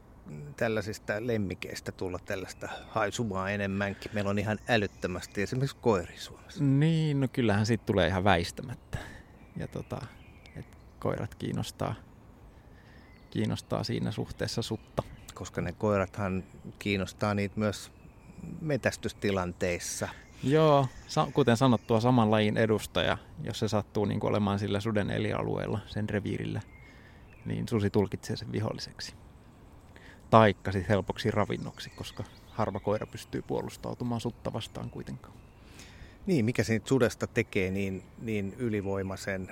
tällaisista lemmikeistä tulla tällaista haisumaa enemmänkin? Meillä on ihan älyttömästi esimerkiksi koiri Suomessa. Niin, no kyllähän siitä tulee ihan väistämättä. Ja tota, että koirat kiinnostaa kiinnostaa siinä suhteessa sutta. Koska ne koirathan kiinnostaa niitä myös metästystilanteissa. Joo, kuten sanottua, saman lajin edustaja, jos se sattuu niin olemaan sillä suden elialueella, sen reviirillä, niin susi tulkitsee sen viholliseksi. Taikka sitten helpoksi ravinnoksi, koska harva koira pystyy puolustautumaan sutta vastaan kuitenkaan. Niin, mikä siitä sudesta tekee niin, niin ylivoimaisen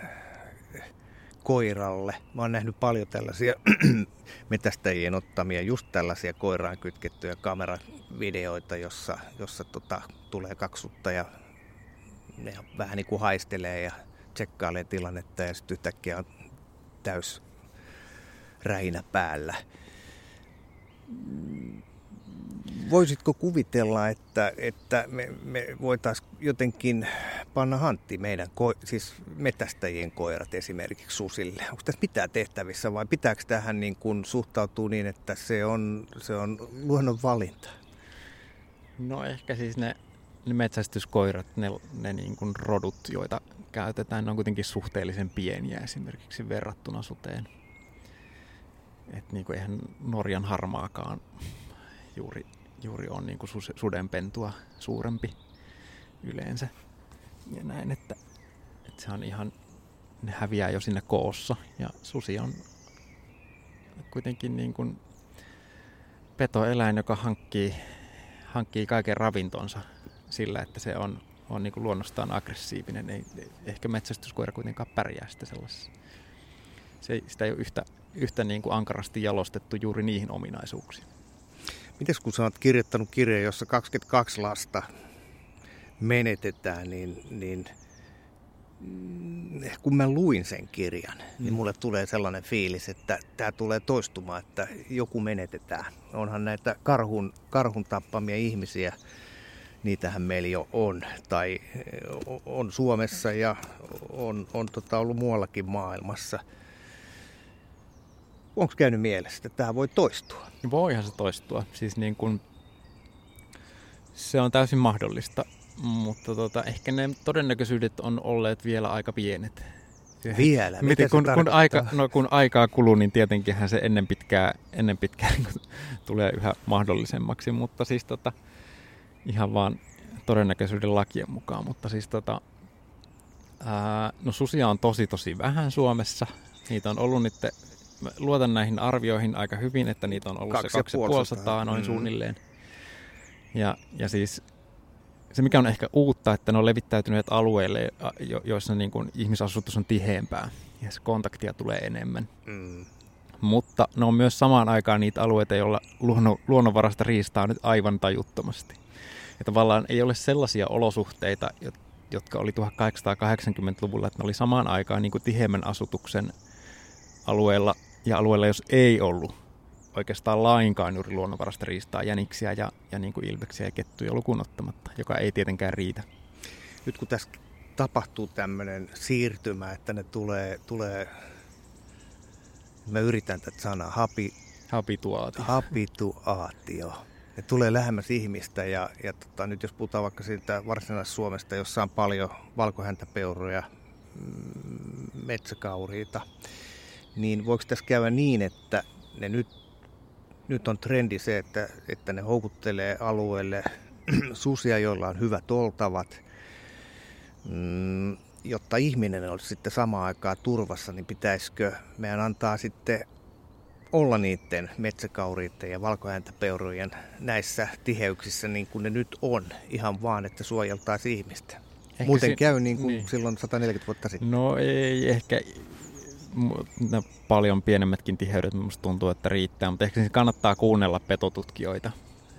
koiralle. Mä oon nähnyt paljon tällaisia metästäjien ottamia, just tällaisia koiraan kytkettyjä kameravideoita, jossa, jossa tota, tulee kaksutta ja ne vähän niin kuin haistelee ja tsekkailee tilannetta ja sitten yhtäkkiä on täys rähinä päällä voisitko kuvitella, että, että me, me voitaisiin jotenkin panna hantti meidän, siis metästäjien koirat esimerkiksi susille? Onko tässä mitään tehtävissä vai pitääkö tähän niin kuin suhtautua niin, että se on, se on luonnon valinta? No ehkä siis ne, ne metsästyskoirat, ne, ne niin kuin rodut, joita käytetään, ne on kuitenkin suhteellisen pieniä esimerkiksi verrattuna suteen. Että niin kuin eihän Norjan harmaakaan juuri juuri on niin kuin sudenpentua suurempi yleensä. Ja näin, että, että se on ihan, ne häviää jo sinne koossa. Ja susi on kuitenkin niin petoeläin, joka hankkii, hankkii kaiken ravintonsa sillä, että se on, on niin kuin luonnostaan aggressiivinen. Ei, ehkä metsästyskoira kuitenkaan pärjää sitä sellaisessa. Se, sitä ei ole yhtä, yhtä niin kuin ankarasti jalostettu juuri niihin ominaisuuksiin. Mites kun sä oot kirjoittanut kirjan, jossa 22 lasta menetetään, niin, niin mm, kun mä luin sen kirjan, niin mm. niin mulle tulee sellainen fiilis, että tämä tulee toistumaan, että joku menetetään. Onhan näitä karhun, karhun tappamia ihmisiä, niitähän meillä jo on, tai on Suomessa ja on, on tota ollut muuallakin maailmassa. Onko käynyt mielessä, että tämä voi toistua? Voihan se toistua. Siis niin kun, se on täysin mahdollista, mutta tota, ehkä ne todennäköisyydet on olleet vielä aika pienet. Vielä? Mitä Miten, kun, kun, aika, no, kun aikaa kuluu, niin tietenkin se ennen pitkää, ennen pitkää niin tulee yhä mahdollisemmaksi, mutta siis tota, ihan vaan todennäköisyyden lakien mukaan. Mutta siis tota, ää, no susia on tosi tosi vähän Suomessa. Niitä on ollut nyt, mä luotan näihin arvioihin aika hyvin, että niitä on ollut kaksi se 2500 noin mm. suunnilleen. Ja, ja siis se, mikä on ehkä uutta, että ne on levittäytyneet alueille, jo, joissa niin kuin ihmisasutus on tiheämpää ja se kontaktia tulee enemmän. Mm. Mutta ne on myös samaan aikaan niitä alueita, joilla luonno, luonnonvarasta riistaa nyt aivan tajuttomasti. Ja tavallaan ei ole sellaisia olosuhteita, jotka oli 1880-luvulla, että ne oli samaan aikaan niin kuin tiheämmän asutuksen alueella ja alueella, jos ei ollut oikeastaan lainkaan juuri luonnonvarasta riistaa jäniksiä ja, ja niin kuin ilveksiä ja kettuja lukuun ottamatta, joka ei tietenkään riitä. Nyt kun tässä tapahtuu tämmöinen siirtymä, että ne tulee, tulee mä yritän tätä sanaa, hapi, habituaatio. habituaatio. Ne tulee lähemmäs ihmistä ja, ja tota, nyt jos puhutaan vaikka siitä varsinais-Suomesta, jossa on paljon valkohäntäpeuroja, mm, metsäkauriita, niin voiko tässä käydä niin, että ne nyt nyt on trendi se, että, että ne houkuttelee alueelle susia, joilla on hyvät oltavat. Mm, jotta ihminen olisi sitten samaan aikaan turvassa, niin pitäisikö meidän antaa sitten olla niiden metsäkauriitten ja valkohäntäpeurojen näissä tiheyksissä niin kuin ne nyt on, ihan vaan, että suojeltaisiin ihmistä. Ehkä Muuten se, käy niin kuin niin. silloin 140 vuotta sitten. No ei ehkä ne paljon pienemmätkin tiheydet minusta tuntuu, että riittää, mutta ehkä siis kannattaa kuunnella petotutkijoita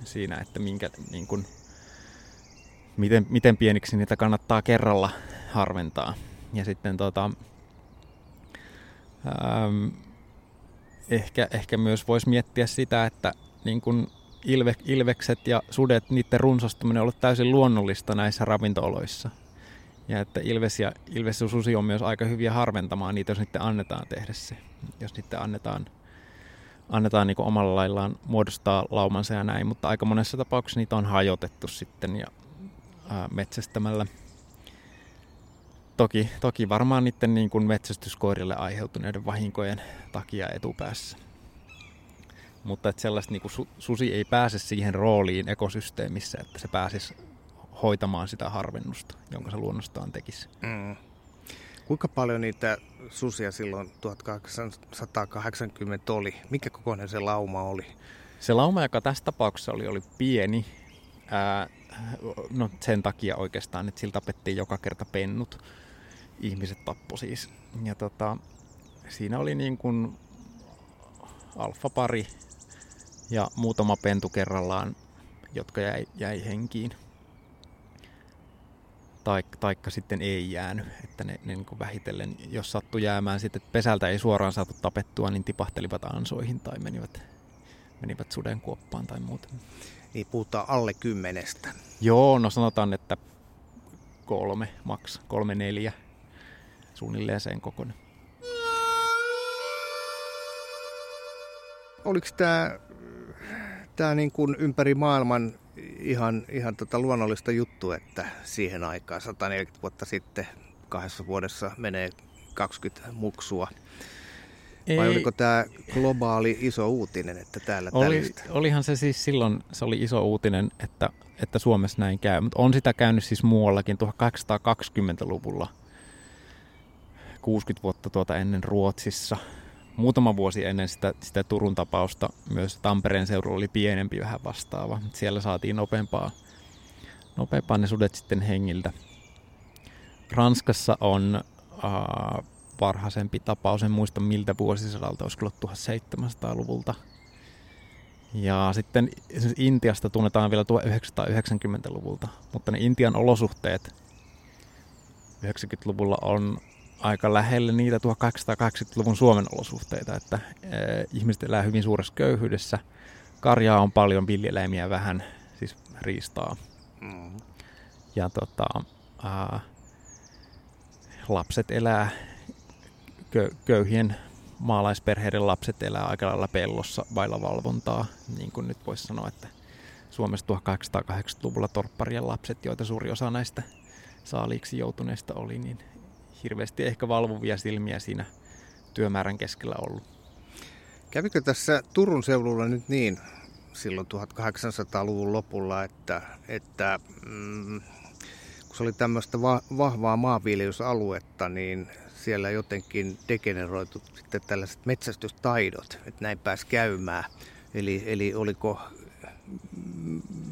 siinä, että minkä, niin kuin, miten, miten pieniksi niitä kannattaa kerralla harventaa. Ja sitten tota, ähm, ehkä, ehkä myös voisi miettiä sitä, että niin kuin ilve, ilvekset ja sudet, niiden runsastuminen on ollut täysin luonnollista näissä ravintooloissa. Ja että Ilves ja, Ilves ja Susi on myös aika hyviä harventamaan niitä, jos niiden annetaan tehdä se. Jos niiden annetaan, annetaan niin omalla laillaan muodostaa laumansa ja näin, mutta aika monessa tapauksessa niitä on hajotettu sitten ja ää, metsästämällä. Toki, toki varmaan niiden niin kuin metsästyskoirille aiheutuneiden vahinkojen takia etupäässä. Mutta että sellaista niin kuin su, susi ei pääse siihen rooliin ekosysteemissä, että se pääsisi hoitamaan sitä harvennusta, jonka se luonnostaan tekisi. Mm. Kuinka paljon niitä susia silloin 1880 oli? Mikä kokoinen se lauma oli? Se lauma, joka tässä tapauksessa oli, oli pieni. Ää, no sen takia oikeastaan, että sillä tapettiin joka kerta pennut. Ihmiset tappo siis. Ja tota, siinä oli niin kuin alfapari ja muutama pentu kerrallaan, jotka jäi, jäi henkiin taik, taikka sitten ei jäänyt, että ne, ne niin vähitellen, jos sattui jäämään sitten, että pesältä ei suoraan saatu tapettua, niin tipahtelivat ansoihin tai menivät, menivät sudenkuoppaan tai muuta. Niin puhutaan alle kymmenestä. Joo, no sanotaan, että kolme, maks kolme neljä, suunnilleen sen kokoinen. Oliko tämä tää niin kuin ympäri maailman ihan, ihan tota luonnollista juttu, että siihen aikaan 140 vuotta sitten kahdessa vuodessa menee 20 muksua. Ei. Vai oliko tämä globaali iso uutinen, että täällä Oli, tällaista? Olihan se siis silloin, se oli iso uutinen, että, että Suomessa näin käy. Mutta on sitä käynyt siis muuallakin 1820-luvulla, 60 vuotta tuota ennen Ruotsissa – muutama vuosi ennen sitä, sitä Turun tapausta myös Tampereen seudulla oli pienempi vähän vastaava. Siellä saatiin nopeampaa, nopeampaa ne sudet sitten hengiltä. Ranskassa on äh, varhaisempi tapaus, en muista miltä vuosisadalta, olisiko 1700-luvulta. Ja sitten Intiasta tunnetaan vielä 1990-luvulta, mutta ne Intian olosuhteet 90-luvulla on aika lähelle niitä 1880-luvun Suomen olosuhteita, että ihmiset elää hyvin suuressa köyhyydessä. Karjaa on paljon, villieläimiä vähän, siis riistaa. Mm. Ja tota, ää, lapset elää kö, köyhien maalaisperheiden lapset elää aika lailla pellossa vailla valvontaa, niin kuin nyt voisi sanoa, että Suomessa 1880-luvulla torpparien lapset, joita suuri osa näistä saaliiksi joutuneista oli, niin hirveästi ehkä valvovia silmiä siinä työmäärän keskellä ollut. Kävikö tässä Turun seudulla nyt niin silloin 1800-luvun lopulla, että, että mm, kun se oli tämmöistä va- vahvaa maanviljelysaluetta, niin siellä jotenkin degeneroitu sitten tällaiset metsästystaidot, että näin pääsi käymään. Eli, eli oliko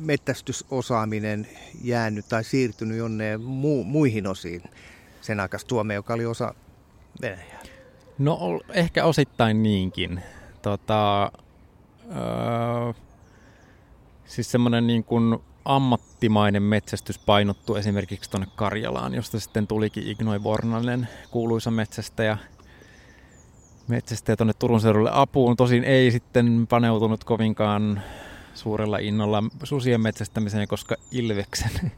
mettästysosaaminen jäänyt tai siirtynyt jonne mu- muihin osiin sen aikaista Suomea, joka oli osa Venäjää? No ehkä osittain niinkin. Tota, öö, siis semmoinen niin kuin ammattimainen metsästys painottu esimerkiksi tuonne Karjalaan, josta sitten tulikin Ignoi Vornanen, kuuluisa metsästäjä, metsästäjä tuonne Turun seudulle apuun. Tosin ei sitten paneutunut kovinkaan suurella innolla susien metsästämiseen, koska Ilveksen,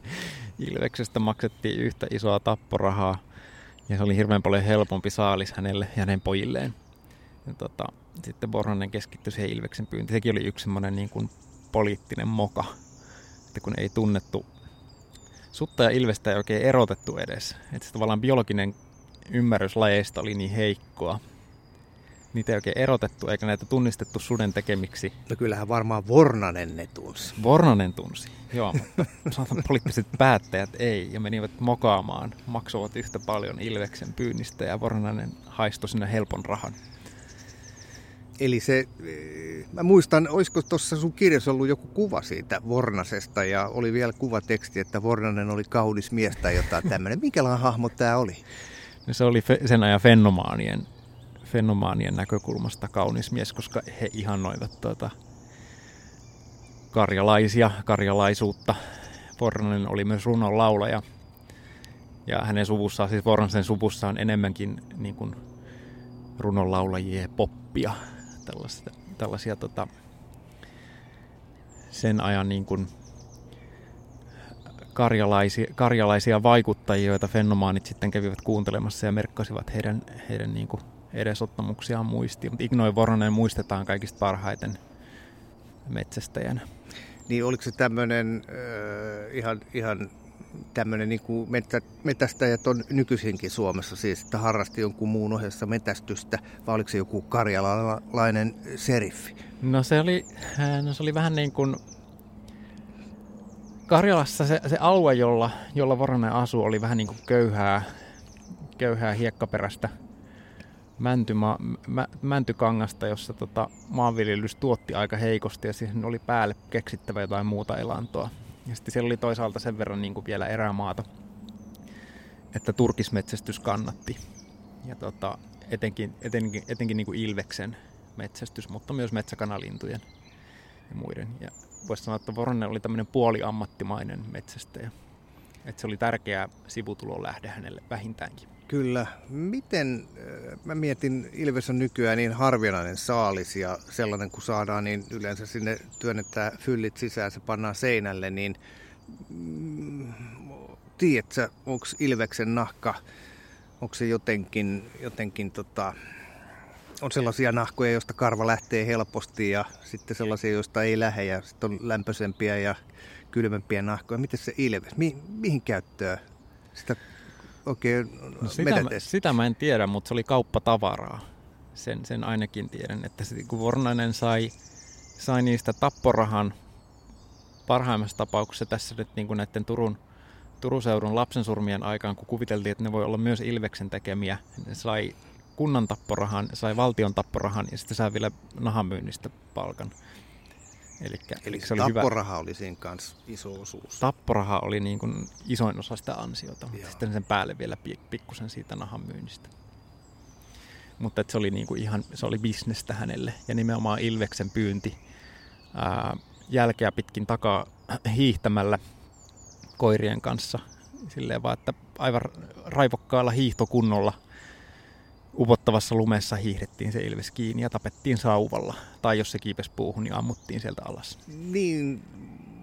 Ilveksestä maksettiin yhtä isoa tapporahaa. Ja se oli hirveän paljon helpompi saalis hänelle ja hänen pojilleen. Ja tota, sitten Borhonen keskittyi siihen Ilveksen pyyntiin. Sekin oli yksi semmoinen niin kuin poliittinen moka, että kun ei tunnettu sutta ja ilvestä ei oikein erotettu edes. Että se tavallaan biologinen ymmärrys lajeista oli niin heikkoa, niitä ei oikein erotettu eikä näitä tunnistettu suden tekemiksi. No kyllähän varmaan Vornanen ne tunsi. Vornanen tunsi, joo, mutta saatan poliittiset päättäjät ei ja menivät mokaamaan, maksoivat yhtä paljon Ilveksen pyynnistä ja Vornanen haistoi sinne helpon rahan. Eli se, mä muistan, olisiko tuossa sun kirjassa ollut joku kuva siitä Vornasesta ja oli vielä kuvateksti, että Vornanen oli kaunis mies tai jotain tämmöinen. Minkälainen hahmo tämä oli? No se oli sen ajan fenomaanien fenomaanien näkökulmasta kaunis mies, koska he ihannoivat tuota karjalaisia, karjalaisuutta. Vornanen oli myös runon laulaja. Ja hänen suvussaan, siis Vornasen suvussa on enemmänkin niin kuin runonlaulajia ja poppia. Tällaisia, tällaisia tota, sen ajan niin kuin karjalaisia, karjalaisia vaikuttajia, joita fenomaanit sitten kävivät kuuntelemassa ja merkkasivat heidän, heidän niin kuin edesottamuksiaan muistiin, mutta Ignoi Voronen muistetaan kaikista parhaiten metsästäjänä. Niin oliko se tämmöinen äh, ihan, ihan tämmöinen niin kuin metä, metästäjät on nykyisinkin Suomessa siis, että harrasti jonkun muun ohessa metästystä, vai oliko se joku karjalalainen seriffi? No se oli, äh, no se oli vähän niin kuin Karjalassa se, se alue, jolla, jolla Voronen asui, oli vähän niin kuin köyhää, köyhää hiekkaperäistä mäntyma, mä, mäntykangasta, jossa tota, maanviljelys tuotti aika heikosti ja siihen oli päälle keksittävä jotain muuta elantoa. Ja sitten siellä oli toisaalta sen verran niin kuin vielä erämaata, että turkismetsästys kannatti. Ja tota, etenkin, etenkin, etenkin niin kuin ilveksen metsästys, mutta myös metsäkanalintujen ja muiden. Ja voisi sanoa, että Voronen oli tämmöinen puoliammattimainen metsästäjä. Että se oli tärkeä sivutulon lähde hänelle vähintäänkin. Kyllä. Miten, äh, mä mietin, Ilves on nykyään niin harvinainen saalis ja sellainen kun saadaan, niin yleensä sinne työnnetään fyllit sisään, se pannaan seinälle, niin mm, tiedätkö, onko Ilveksen nahka, onko se jotenkin, jotenkin tota, on sellaisia nahkoja, joista karva lähtee helposti ja sitten sellaisia, joista ei lähde ja sitten on lämpöisempiä ja kylmempiä nahkoja. Miten se Ilves, Mi- mihin käyttöä sitä oikein no sitä, mä, sitä mä en tiedä, mutta se oli kauppatavaraa. Sen, sen ainakin tiedän, että se, kun Vornainen sai, sai niistä tapporahan parhaimmassa tapauksessa tässä nyt niin kuin näiden Turun, Turun seudun lapsensurmien aikaan, kun kuviteltiin, että ne voi olla myös Ilveksen tekemiä, ne sai kunnan tapporahan, sai valtion tapporahan ja sitten sai vielä nahamyynnistä palkan. Elikkä, Eli se oli tapporaha hyvä. oli siinä kanssa iso osuus. Tapporaha oli niin kuin isoin osa sitä ansiota, mutta sitten sen päälle vielä pikkusen siitä nahan myynnistä. Mutta se oli niin kuin ihan, se oli bisnestä hänelle ja nimenomaan Ilveksen pyynti ää, jälkeä pitkin takaa hiihtämällä koirien kanssa. Silleen vaan, että aivan raivokkaalla hiihtokunnolla – upottavassa lumessa hiihdettiin se ilves kiinni ja tapettiin sauvalla. Tai jos se kiipesi puuhun, niin ammuttiin sieltä alas. Niin,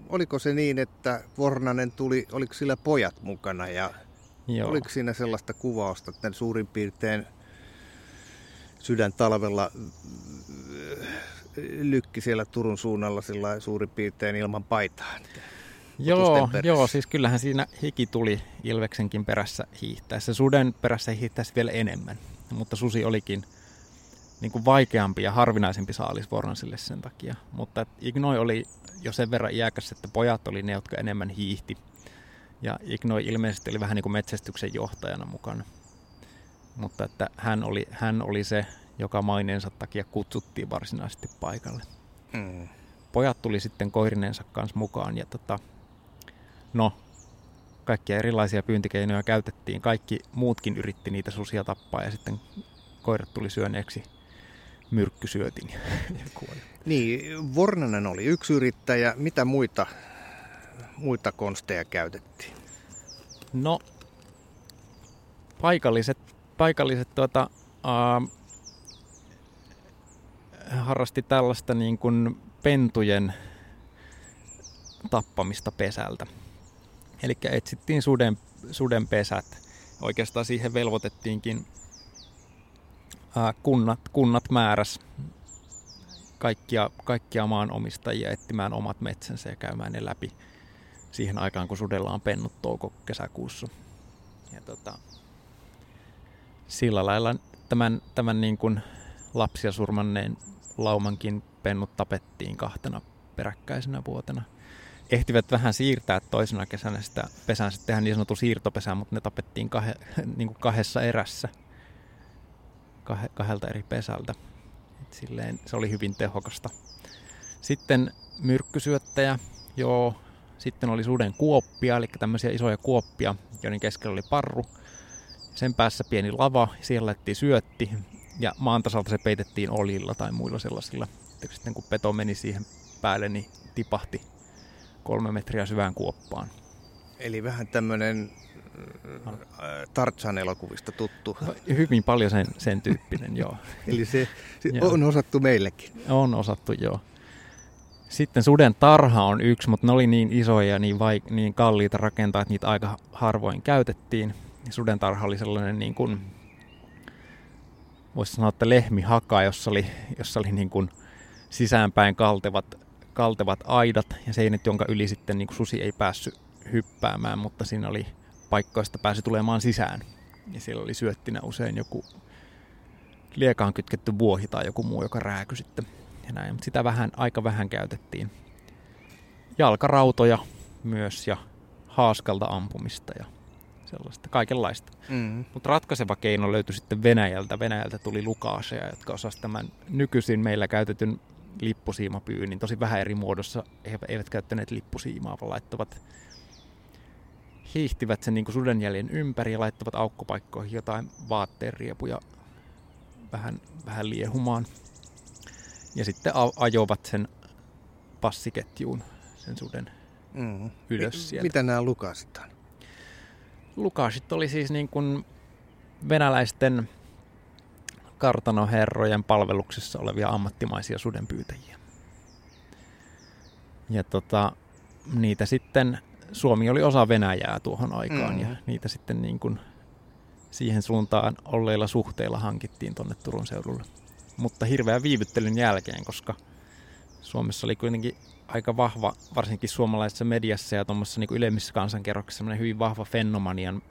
oliko se niin, että Vornanen tuli, oliko sillä pojat mukana ja Joo. oliko siinä sellaista kuvausta, että suurin piirtein sydän talvella lykki siellä Turun suunnalla sillä suurin piirtein ilman paitaa. Joo, joo, siis kyllähän siinä hiki tuli Ilveksenkin perässä hiihtäessä. Suden perässä hiihtäessä vielä enemmän, mutta susi olikin niin kuin vaikeampi ja harvinaisempi saalis Vornansille sen takia. Mutta Ignoi oli jo sen verran iäkäs, että pojat oli ne, jotka enemmän hiihti. Ja Ignoi ilmeisesti oli vähän niin kuin metsästyksen johtajana mukana. Mutta että hän oli, hän oli se, joka maineensa takia kutsuttiin varsinaisesti paikalle. Mm. Pojat tuli sitten koirineensa kanssa mukaan ja tota, no, kaikkia erilaisia pyyntikeinoja käytettiin. Kaikki muutkin yritti niitä susia tappaa ja sitten koirat tuli syöneeksi myrkkysyötin ja kuoli. Niin, Vornanen oli yksi yrittäjä. Mitä muita, muita konsteja käytettiin? No, paikalliset, paikalliset tuota, uh, harrasti tällaista niin kuin pentujen tappamista pesältä. Eli etsittiin suden, suden pesät. Oikeastaan siihen velvoitettiinkin ää, kunnat, kunnat määräs kaikkia, kaikkia maanomistajia etsimään omat metsänsä ja käymään ne läpi siihen aikaan, kun sudella on pennut touko-kesäkuussa. Ja tota, sillä lailla tämän, tämän niin kuin lapsia surmanneen laumankin pennut tapettiin kahtena peräkkäisenä vuotena. Ehtivät vähän siirtää toisena kesänä sitä pesäänsä, tehdä niin sanottu siirtopesä, mutta ne tapettiin kahe, niin kuin kahdessa erässä kah- kahdelta eri pesältä. Et silleen se oli hyvin tehokasta. Sitten myrkkysyöttäjä, joo. Sitten oli suden kuoppia, eli tämmöisiä isoja kuoppia, joiden keskellä oli parru. Sen päässä pieni lava, siellä laitettiin syötti, ja maan tasalta se peitettiin olilla tai muilla sellaisilla. sitten kun peto meni siihen päälle, niin tipahti kolme metriä syvään kuoppaan. Eli vähän tämmöinen äh, Tartsan elokuvista tuttu. Hyvin paljon sen, sen tyyppinen, joo. Eli se, se on osattu meillekin. On osattu, joo. Sitten suden tarha on yksi, mutta ne oli niin isoja ja niin, vaik- niin kalliita rakentaa, että niitä aika harvoin käytettiin. Suden tarha oli sellainen niin kuin voisi sanoa, että lehmihaka, jossa oli, jossa oli niin kuin sisäänpäin kaltevat, kaltevat aidat ja seinät, jonka yli sitten niin kuin susi ei päässyt hyppäämään, mutta siinä oli paikkoista pääsi tulemaan sisään. Ja siellä oli syöttinä usein joku liekaan kytketty vuohi tai joku muu, joka rääky sitten. Ja näin. Mutta sitä vähän, aika vähän käytettiin. Jalkarautoja myös ja haaskalta ampumista ja sellaista, kaikenlaista. Mm. Mutta ratkaiseva keino löytyi sitten Venäjältä. Venäjältä tuli lukaaseja, jotka osasivat tämän nykyisin meillä käytetyn lippusiimapyynnin, tosi vähän eri muodossa. He eivät käyttäneet lippusiimaa, vaan laittavat hiihtivät sen niin sudenjäljen ympäri ja laittavat aukkopaikkoihin jotain vaatteen riepuja vähän, vähän liehumaan. Ja sitten ajoivat sen passiketjuun sen suden mm. ylös sieltä. Mitä nämä lukasit on? Lukasit oli siis niin kuin venäläisten kartanoherrojen palveluksessa olevia ammattimaisia sudenpyytäjiä. Ja tota, niitä sitten, Suomi oli osa Venäjää tuohon aikaan mm. ja niitä sitten niin kuin siihen suuntaan olleilla suhteilla hankittiin tuonne Turun seudulle. Mutta hirveän viivyttelyn jälkeen, koska Suomessa oli kuitenkin aika vahva, varsinkin suomalaisessa mediassa ja tuommoisessa niin ylemmissä kansankerroksissa, hyvin vahva fenomanian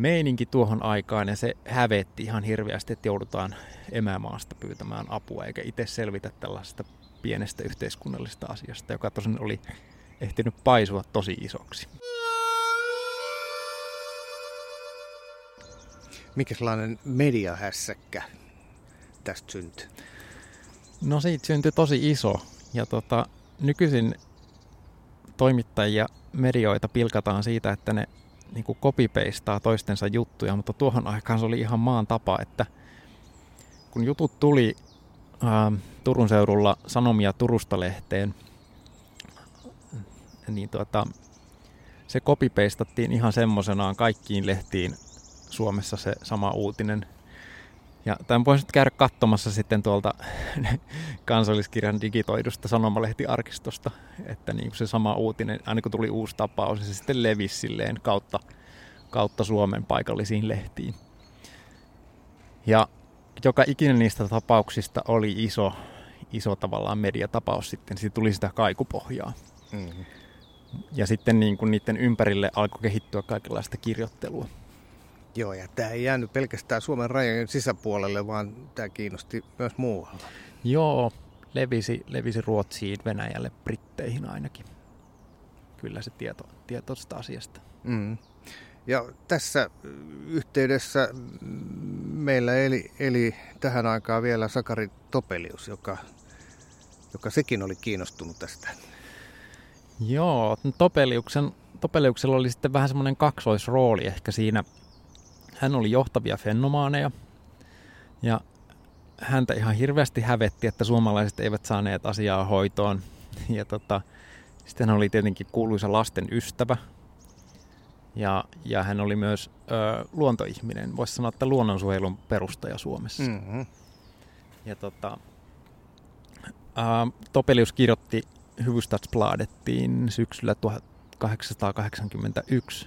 meininki tuohon aikaan ja se hävetti ihan hirveästi, että joudutaan emämaasta pyytämään apua eikä itse selvitä tällaisesta pienestä yhteiskunnallisesta asiasta, joka tosin oli ehtinyt paisua tosi isoksi. Mikä sellainen mediahässäkkä tästä syntyi? No siitä syntyi tosi iso. Ja tota, nykyisin toimittajia, medioita pilkataan siitä, että ne niin kopipeistaa toistensa juttuja, mutta tuohon aikaan se oli ihan maan tapa, että kun jutut tuli ää, Turun seudulla Sanomia Turusta lehteen, niin tuota, se kopipeistattiin ihan semmoisenaan kaikkiin lehtiin Suomessa se sama uutinen ja tämän voisi nyt käydä katsomassa sitten tuolta kansalliskirjan digitoidusta sanomalehtiarkistosta, että niin se sama uutinen, aina kun tuli uusi tapaus, niin se sitten levisi silleen kautta, kautta Suomen paikallisiin lehtiin. Ja joka ikinen niistä tapauksista oli iso, iso tavallaan mediatapaus sitten. Siitä tuli sitä kaikupohjaa. Mm-hmm. Ja sitten niin kuin niiden ympärille alkoi kehittyä kaikenlaista kirjoittelua. Joo, ja tämä ei jäänyt pelkästään Suomen rajojen sisäpuolelle, vaan tämä kiinnosti myös muualla. Joo, levisi, levisi Ruotsiin, Venäjälle, Britteihin ainakin. Kyllä se tieto, tieto tästä asiasta. Mm. Ja tässä yhteydessä meillä eli, eli tähän aikaan vielä Sakari Topelius, joka, joka sekin oli kiinnostunut tästä. Joo, Topeliuksen, Topeliuksella oli sitten vähän semmoinen kaksoisrooli ehkä siinä. Hän oli johtavia fenomaaneja ja häntä ihan hirveästi hävetti, että suomalaiset eivät saaneet asiaa hoitoon. Ja tota, sitten hän oli tietenkin kuuluisa lasten ystävä. Ja, ja hän oli myös ö, luontoihminen, voisi sanoa, että luonnonsuojelun perustaja Suomessa. Mm-hmm. Ja tota, ö, Topelius kirjoitti Hyvystadsbladettiin syksyllä 1881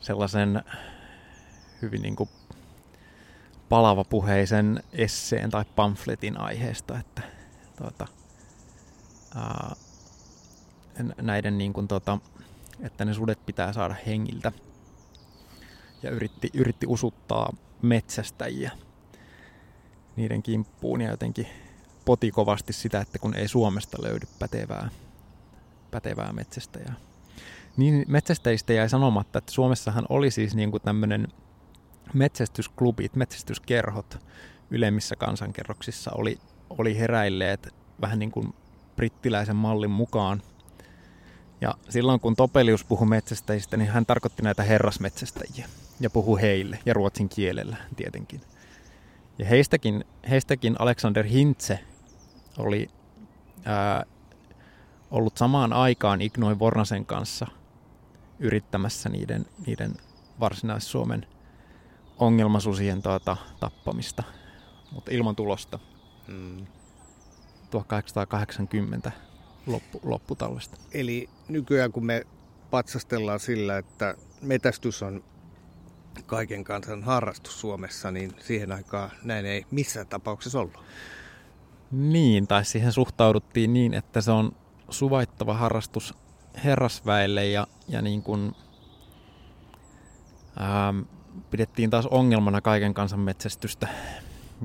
sellaisen hyvin niin kuin palavapuheisen esseen tai pamfletin aiheesta, että tuota, ää, näiden niin kuin, tuota, että ne sudet pitää saada hengiltä. Ja yritti, yritti usuttaa metsästäjiä niiden kimppuun ja jotenkin poti kovasti sitä, että kun ei Suomesta löydy pätevää, pätevää metsästäjää. Niin metsästäjistä jäi sanomatta, että Suomessahan oli siis niin kuin tämmöinen metsästysklubit, metsästyskerhot ylemmissä kansankerroksissa oli, oli heräilleet vähän niin kuin brittiläisen mallin mukaan. Ja silloin kun Topelius puhui metsästäjistä, niin hän tarkoitti näitä herrasmetsästäjiä ja puhui heille ja ruotsin kielellä tietenkin. Ja heistäkin, heistäkin Alexander Hintze oli ää, ollut samaan aikaan Ignoin Vornasen kanssa yrittämässä niiden, niiden varsinais-Suomen ongelmasusien tuota, tappamista, mutta ilman tulosta. Mm. 1880 loppu, lopputallesta. Eli nykyään kun me patsastellaan sillä, että metästys on kaiken kansan harrastus Suomessa, niin siihen aikaan näin ei missään tapauksessa ollut. Niin, tai siihen suhtauduttiin niin, että se on suvaittava harrastus herrasväelle ja, ja niin kuin, ähm, pidettiin taas ongelmana kaiken kansan metsästystä,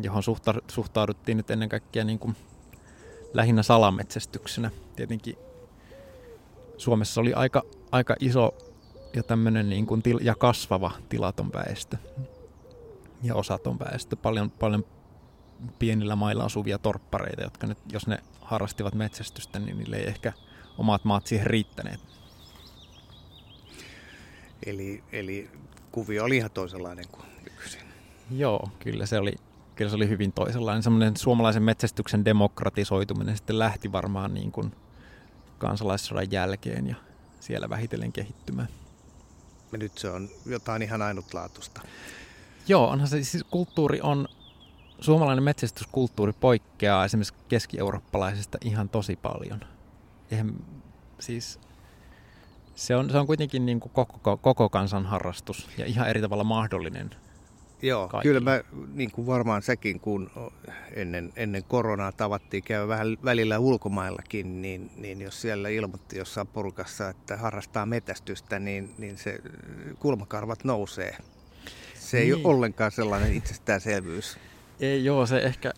johon suhtauduttiin nyt ennen kaikkea niin kuin lähinnä salametsästyksenä. Tietenkin Suomessa oli aika, aika iso ja tämmöinen niin kuin til- ja kasvava tilaton väestö ja osaton väestö. Paljon, paljon pienillä mailla asuvia torppareita, jotka nyt, jos ne harrastivat metsästystä, niin niille ei ehkä omat maat siihen riittäneet. Eli, eli kuvio oli ihan toisenlainen kuin nykyisin. Joo, kyllä se oli, kyllä se oli hyvin toisenlainen. Semmoinen suomalaisen metsästyksen demokratisoituminen sitten lähti varmaan niin kuin kansalaissodan jälkeen ja siellä vähitellen kehittymään. Ja nyt se on jotain ihan ainutlaatuista. Joo, onhan se siis kulttuuri on, suomalainen metsästyskulttuuri poikkeaa esimerkiksi keski-eurooppalaisesta ihan tosi paljon. Eihän, siis se on, se on kuitenkin niin kuin koko, koko kansan harrastus ja ihan eri tavalla mahdollinen. Joo, kaikille. kyllä mä, niin kuin varmaan sekin, kun ennen, ennen koronaa tavattiin käydä vähän välillä ulkomaillakin, niin, niin jos siellä ilmoitti jossain porukassa, että harrastaa metästystä, niin, niin se kulmakarvat nousee. Se niin. ei ole niin. ollenkaan sellainen itsestäänselvyys. Ei, joo, se ehkä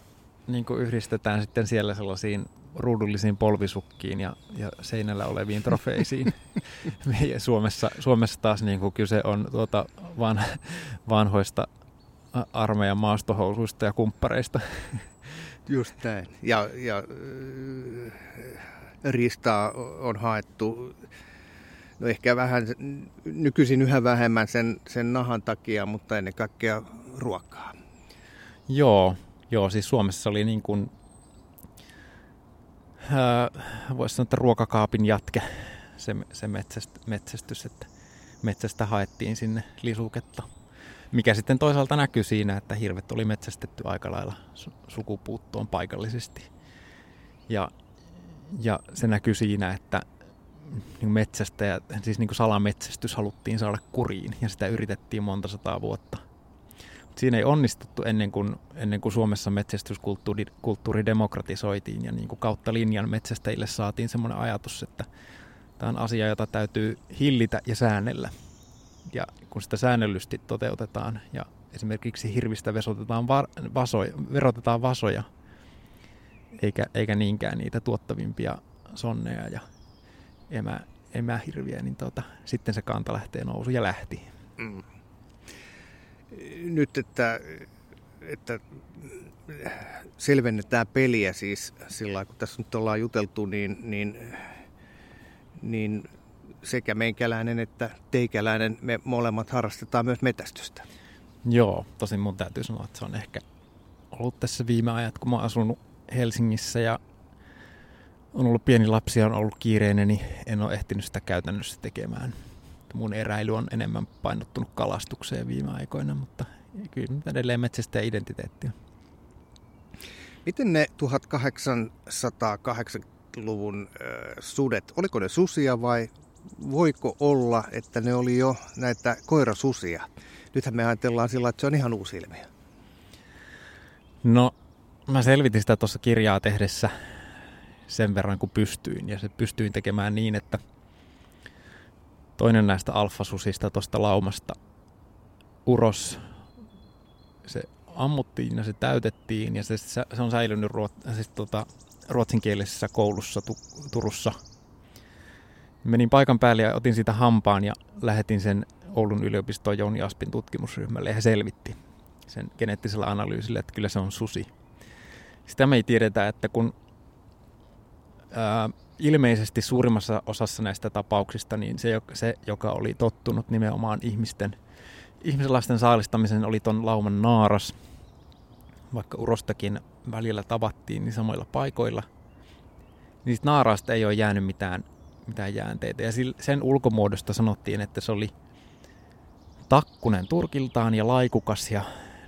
niin kuin yhdistetään sitten siellä sellaisiin ruudullisiin polvisukkiin ja, ja seinällä oleviin trofeisiin. Meidän Suomessa, Suomessa taas niin kuin kyse on tuota van, vanhoista armeijan maastohousuista ja kumppareista. Just näin. Ja, ja ristaa on haettu no ehkä vähän, nykyisin yhä vähemmän sen, sen nahan takia, mutta ennen kaikkea ruokaa. Joo, joo siis Suomessa oli niin kuin Äh, voisi sanoa, että ruokakaapin jatke se, se metsästys, että metsästä haettiin sinne lisuketta. Mikä sitten toisaalta näkyy siinä, että hirvet oli metsästetty aika lailla sukupuuttoon paikallisesti. Ja, ja se näkyy siinä, että niin metsästä ja siis niin salametsästys haluttiin saada kuriin ja sitä yritettiin monta sataa vuotta. Siinä ei onnistuttu ennen kuin, ennen kuin Suomessa metsästyskulttuuri kulttuuri demokratisoitiin ja niin kuin kautta linjan metsästäjille saatiin semmoinen ajatus, että tämä on asia, jota täytyy hillitä ja säännellä. Ja kun sitä säännellysti toteutetaan ja esimerkiksi hirvistä vesotetaan va- vasoja, verotetaan vasoja, eikä, eikä niinkään niitä tuottavimpia sonneja ja emä, emähirviä, niin tota, sitten se kanta lähtee nousu ja lähti. Mm. Nyt, että, että selvennetään peliä siis sillä kun tässä nyt ollaan juteltu, niin, niin, niin sekä meikäläinen että teikäläinen, me molemmat harrastetaan myös metästystä. Joo, tosin mun täytyy sanoa, että se on ehkä ollut tässä viime ajat, kun mä oon asunut Helsingissä ja on ollut pieni lapsi ja on ollut kiireinen, niin en ole ehtinyt sitä käytännössä tekemään. Mun eräily on enemmän painottunut kalastukseen viime aikoina, mutta kyllä edelleen metsästä identiteettiä. Miten ne 1880-luvun äh, sudet, oliko ne susia vai voiko olla, että ne oli jo näitä koirasusia? Nythän me ajatellaan sillä, että se on ihan uusi ilmiö. No, mä selvitin sitä tuossa kirjaa tehdessä sen verran kuin pystyin. Ja se pystyin tekemään niin, että toinen näistä alfasusista tuosta laumasta uros, se ammuttiin ja se täytettiin ja se, se on säilynyt ruot, siis tota, ruotsinkielisessä koulussa tu, Turussa. Menin paikan päälle ja otin siitä hampaan ja lähetin sen Oulun yliopistoon Jouni Aspin tutkimusryhmälle ja he selvitti sen geneettisellä analyysillä, että kyllä se on susi. Sitä me ei tiedetä, että kun ää, ilmeisesti suurimmassa osassa näistä tapauksista, niin se, se, joka oli tottunut nimenomaan ihmisten, ihmislasten saalistamisen, oli ton lauman naaras. Vaikka urostakin välillä tavattiin niin samoilla paikoilla. Niistä naaraasta ei ole jäänyt mitään, mitään jäänteitä. Ja sen ulkomuodosta sanottiin, että se oli takkunen turkiltaan ja laikukas ja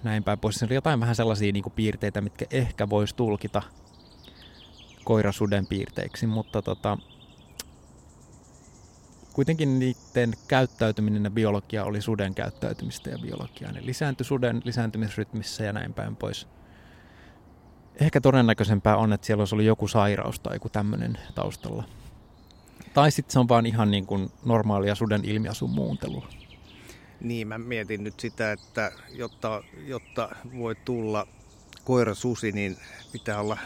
näin päin pois. Se oli jotain vähän sellaisia niin piirteitä, mitkä ehkä voisi tulkita – koirasuden piirteiksi, mutta tota, kuitenkin niiden käyttäytyminen ja biologia oli suden käyttäytymistä ja biologiaa. Ne lisääntyi suden lisääntymisrytmissä ja näin päin pois. Ehkä todennäköisempää on, että siellä olisi ollut joku sairaus tai joku tämmöinen taustalla. Tai sitten se on vaan ihan niin kuin normaalia suden ilmiasun muuntelua. Niin, mä mietin nyt sitä, että jotta, jotta voi tulla koirasusi, niin pitää olla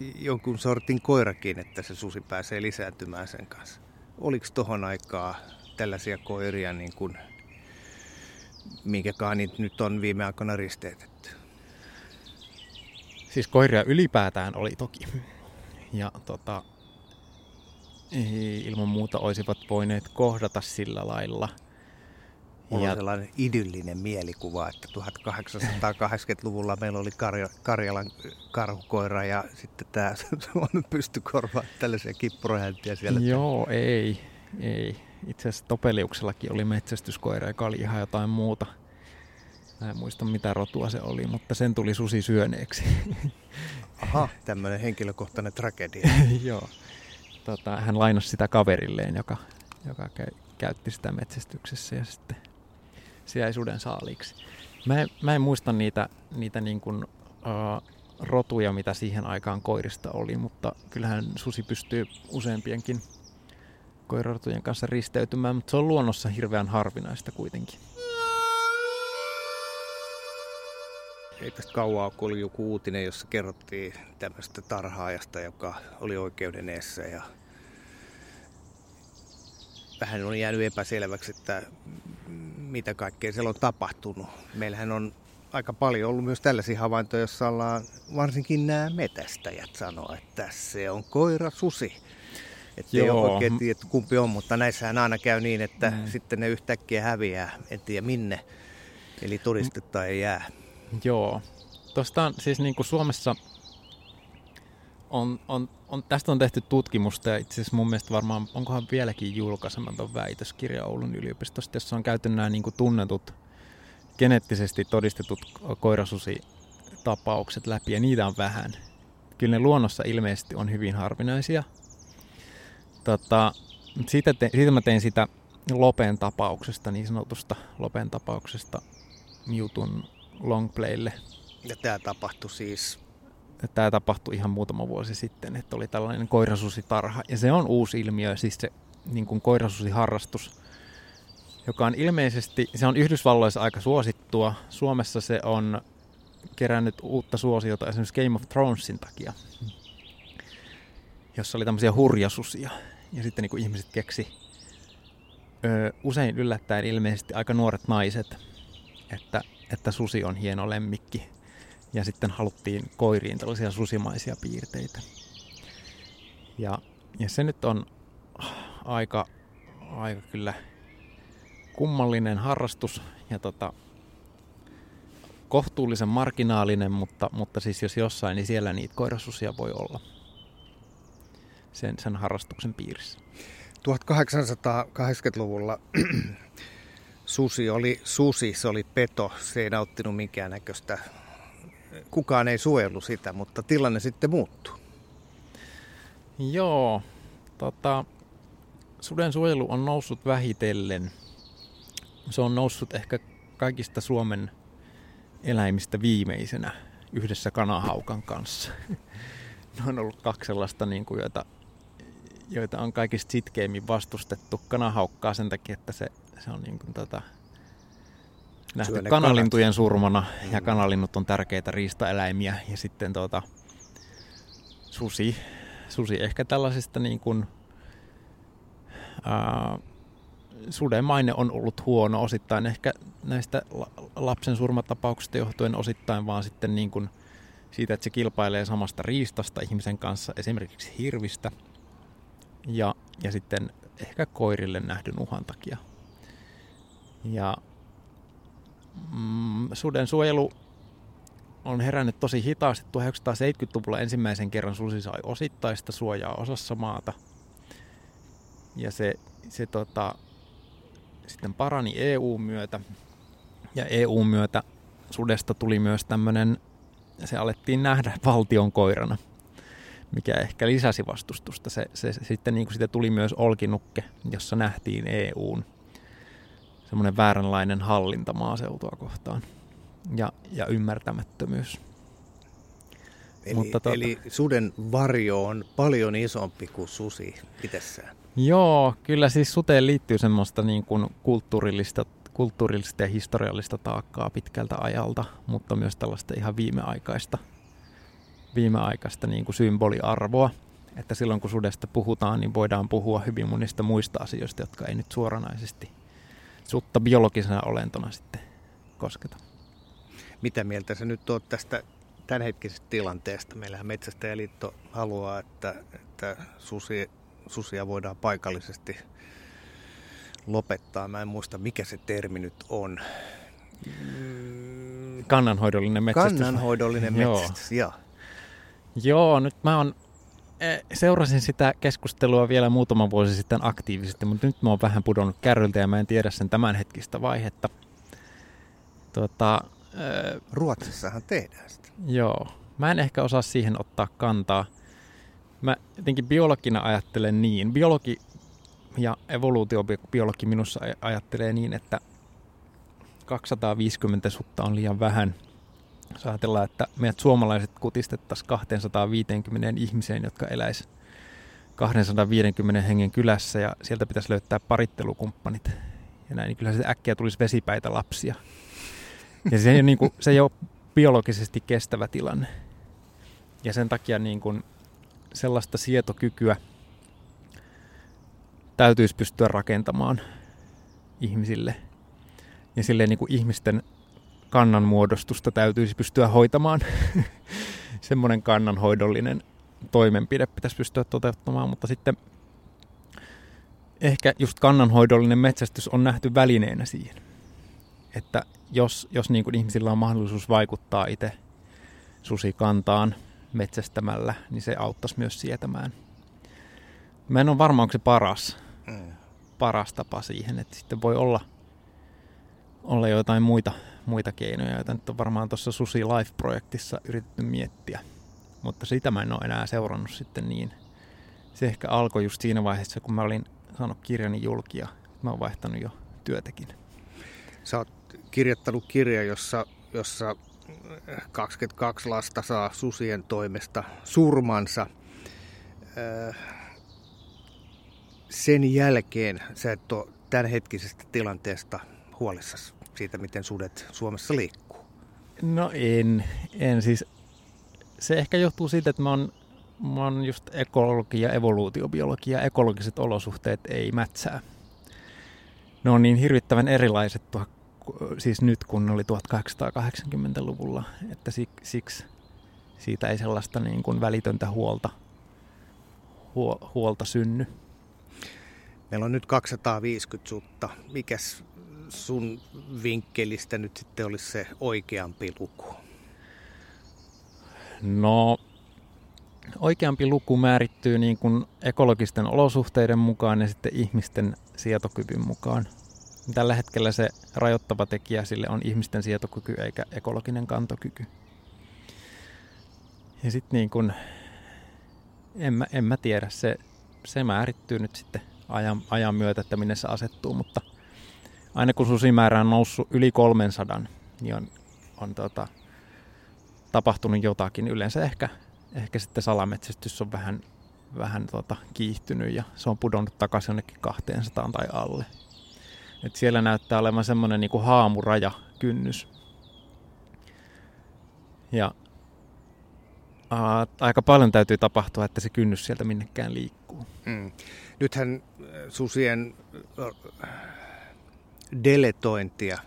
jonkun sortin koirakin, että se susi pääsee lisääntymään sen kanssa. Oliko tohon aikaa tällaisia koiria, niin kuin, minkä niitä nyt on viime aikoina risteytetty? Siis koiria ylipäätään oli toki. Ja tota, ilman muuta olisivat voineet kohdata sillä lailla – Mulla ja... on sellainen idyllinen mielikuva, että 1880-luvulla meillä oli Karja, Karjalan karhukoira ja sitten tämä Suomen pystykorva, tällaisia kippurahäntiä siellä. Joo, ei, ei. Itse asiassa Topeliuksellakin oli metsästyskoira, joka oli ihan jotain muuta. Mä en muista mitä rotua se oli, mutta sen tuli susi syöneeksi. Aha, tämmöinen henkilökohtainen tragedia. Joo. Tota, hän lainasi sitä kaverilleen, joka, joka käytti sitä metsästyksessä ja sitten suden saaliksi. Mä en, mä en muista niitä, niitä niin kuin, uh, rotuja, mitä siihen aikaan koirista oli, mutta kyllähän susi pystyy useampienkin koirarotujen kanssa risteytymään, mutta se on luonnossa hirveän harvinaista kuitenkin. Ei tästä kauaa, kun oli joku uutinen, jossa kerrottiin tämmöistä tarhaajasta, joka oli oikeuden eessä ja vähän on jäänyt epäselväksi, että mitä kaikkea siellä on tapahtunut. Meillähän on aika paljon ollut myös tällaisia havaintoja, joissa ollaan varsinkin nämä metästäjät sanoa, että se on koira susi. Että ei ole oikein tiedä, kumpi on, mutta näissähän aina käy niin, että mm. sitten ne yhtäkkiä häviää, en tiedä minne. Eli todistetta ei jää. Joo. Tuosta siis niin kuin Suomessa on, on, on, tästä on tehty tutkimusta ja itse asiassa mun mielestä varmaan, onkohan vieläkin julkaisematon väitöskirja Oulun yliopistosta, jossa on käyty nämä niin kuin tunnetut, geneettisesti todistetut koirasusi-tapaukset läpi ja niitä on vähän. Kyllä ne luonnossa ilmeisesti on hyvin harvinaisia. Tota, siitä, te, siitä mä tein sitä Lopen tapauksesta, niin sanotusta Lopen tapauksesta Mewtun longplaylle. Ja tämä tapahtui siis? Tämä tapahtui ihan muutama vuosi sitten, että oli tällainen koirasusitarha. Ja se on uusi ilmiö, siis se niin kuin koirasusiharrastus, joka on ilmeisesti, se on Yhdysvalloissa aika suosittua. Suomessa se on kerännyt uutta suosiota esimerkiksi Game of Thronesin takia, jossa oli tämmöisiä hurjasusia. Ja sitten niin kuin ihmiset keksi ö, usein yllättäen ilmeisesti aika nuoret naiset, että, että susi on hieno lemmikki. Ja sitten haluttiin koiriin tällaisia susimaisia piirteitä. Ja, ja se nyt on aika, aika kyllä kummallinen harrastus ja tota, kohtuullisen marginaalinen, mutta, mutta siis jos jossain, niin siellä niitä koirasusia voi olla sen, sen harrastuksen piirissä. 1880-luvulla susi oli susi, se oli peto, se ei nauttinut minkään näköistä. Kukaan ei suojellu sitä, mutta tilanne sitten muuttui. Joo, tota, suden suojelu on noussut vähitellen. Se on noussut ehkä kaikista Suomen eläimistä viimeisenä yhdessä kanahaukan kanssa. ne on ollut kaksi sellaista, niin kuin, joita, joita on kaikista sitkeimmin vastustettu. Kanahaukkaa sen takia, että se, se on niin kuin, tota, nähty kanalintujen kanat. surmana ja mm. kanalinnut on tärkeitä riistaeläimiä. Ja sitten tota, susi, susi ehkä tällaisista niin kuin, ää, suden maine on ollut huono osittain ehkä näistä lapsen surmatapauksista johtuen osittain vaan sitten niin kuin siitä, että se kilpailee samasta riistasta ihmisen kanssa, esimerkiksi hirvistä, ja, ja sitten ehkä koirille nähdyn uhan takia. Ja mm, suden suojelu on herännyt tosi hitaasti. 1970-luvulla ensimmäisen kerran susi sai osittaista suojaa osassa maata. Ja se, se tota, sitten parani EU-myötä. Ja EU-myötä sudesta tuli myös tämmöinen, se alettiin nähdä valtion koirana, mikä ehkä lisäsi vastustusta. Se, se, se sitten niin kuin siitä tuli myös olkinukke, jossa nähtiin EUn semmoinen vääränlainen hallinta maaseutua kohtaan ja, ja ymmärtämättömyys. Eli, Mutta tuota, eli suden varjo on paljon isompi kuin susi itsessään. Joo, kyllä siis suteen liittyy semmoista niin kuin kulttuurillista, kulttuurillista ja historiallista taakkaa pitkältä ajalta, mutta myös tällaista ihan viimeaikaista, viimeaikaista niin kuin symboliarvoa. Että silloin kun sudesta puhutaan, niin voidaan puhua hyvin monista muista asioista, jotka ei nyt suoranaisesti sutta biologisena olentona sitten kosketa. Mitä mieltä sä nyt oot tästä tämänhetkisestä tilanteesta? Meillähän Metsästäjäliitto haluaa, että, että susi susia voidaan paikallisesti lopettaa. Mä en muista, mikä se termi nyt on. Kannanhoidollinen metsästys. Kannanhoidollinen metsästys, joo. Joo, nyt mä on, e, seurasin sitä keskustelua vielä muutama vuosi sitten aktiivisesti, mutta nyt mä oon vähän pudonnut kärryltä ja mä en tiedä sen tämänhetkistä vaihetta. Tuota, Ruotsissahan tehdään sitä. Joo, mä en ehkä osaa siihen ottaa kantaa mä jotenkin biologina ajattelen niin. Biologi ja evoluutiobiologi minussa ajattelee niin, että 250 sutta on liian vähän. Jos ajatellaan, että meidät suomalaiset kutistettaisiin 250 ihmiseen, jotka eläisi 250 hengen kylässä ja sieltä pitäisi löytää parittelukumppanit. Ja näin, niin kyllä se äkkiä tulisi vesipäitä lapsia. Ja se ei ole, niin kuin, se ei ole biologisesti kestävä tilanne. Ja sen takia niin kuin, sellaista sietokykyä täytyisi pystyä rakentamaan ihmisille. Ja silleen niin kuin ihmisten kannanmuodostusta täytyisi pystyä hoitamaan. Semmoinen kannanhoidollinen toimenpide pitäisi pystyä toteuttamaan, mutta sitten ehkä just kannanhoidollinen metsästys on nähty välineenä siihen. Että jos, jos niin kuin ihmisillä on mahdollisuus vaikuttaa itse susikantaan metsästämällä, niin se auttaisi myös sietämään. Mä en ole varma, onko se paras, mm. paras tapa siihen, että sitten voi olla, olla jotain muita, muita keinoja, joita nyt on varmaan tuossa Susi Life-projektissa yritetty miettiä. Mutta sitä mä en ole enää seurannut sitten niin. Se ehkä alkoi just siinä vaiheessa, kun mä olin saanut kirjani julkia. Mä oon vaihtanut jo työtäkin. Sä oot kirjoittanut kirja, jossa, jossa 22 lasta saa susien toimesta surmansa. Sen jälkeen sä et ole tämänhetkisestä tilanteesta huolissasi siitä, miten sudet Suomessa liikkuu. No en, en siis. Se ehkä johtuu siitä, että mä oon, mä oon just ekologia, evoluutiobiologia, ekologiset olosuhteet ei mätsää. Ne on niin hirvittävän erilaiset tuo, siis nyt kun ne oli 1880-luvulla, että siksi siitä ei sellaista niin kuin välitöntä huolta, huolta synny. Meillä on nyt 250 sutta. Mikäs sun vinkkelistä nyt sitten olisi se oikeampi luku? No, oikeampi luku määrittyy niin kuin ekologisten olosuhteiden mukaan ja sitten ihmisten sietokyvyn mukaan. Tällä hetkellä se rajoittava tekijä sille on ihmisten sietokyky eikä ekologinen kantokyky. Ja sitten niin kuin, en mä, en mä tiedä, se, se määrittyy nyt sitten ajan, ajan myötä, että minne se asettuu, mutta aina kun susimäärä on noussut yli 300, niin on, on tota, tapahtunut jotakin. Yleensä ehkä, ehkä sitten salametsästys on vähän, vähän tota, kiihtynyt ja se on pudonnut takaisin jonnekin 200 tai alle. Et siellä näyttää olevan semmoinen niin haamuraja kynnys. Ja ää, aika paljon täytyy tapahtua, että se kynnys sieltä minnekään liikkuu. Mm. Nythän susien deletointia.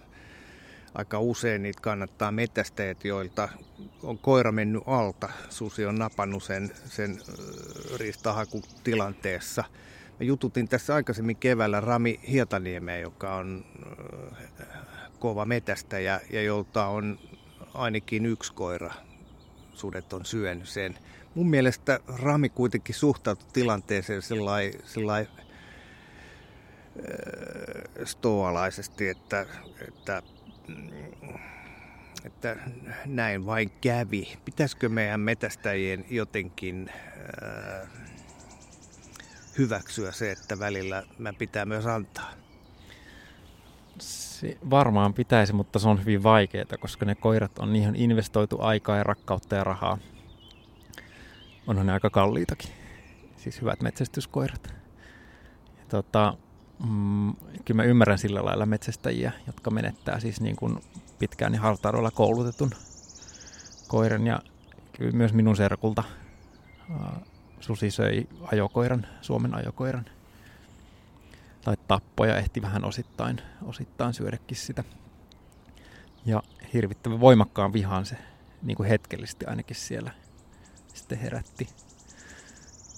Aika usein niitä kannattaa metästäjät, joilta on koira mennyt alta. Susi on napannut sen, sen riistahakutilanteessa. Mä jututin tässä aikaisemmin keväällä Rami Hietaniemeä, joka on kova metästäjä ja jolta on ainakin yksi koira. Sudet on syönyt sen. Mun mielestä Rami kuitenkin suhtautui tilanteeseen sellainen stoalaisesti, että, että, että näin vain kävi. Pitäisikö meidän metästäjien jotenkin äh, hyväksyä se, että välillä mä pitää myös antaa? Se varmaan pitäisi, mutta se on hyvin vaikeaa, koska ne koirat on niihin investoitu aikaa ja rakkautta ja rahaa. Onhan ne aika kalliitakin. Siis hyvät metsästyskoirat. Ja tota, mm, kyllä mä ymmärrän sillä lailla metsästäjiä, jotka menettää siis niin kuin pitkään ja hartaudolla koulutetun koiran ja kyllä myös minun serkulta ää, susi söi ajokoiran, Suomen ajokoiran. Tai tappoja ehti vähän osittain, osittain syödäkin sitä. Ja hirvittävän voimakkaan vihaan se niin kuin hetkellisesti ainakin siellä sitten herätti.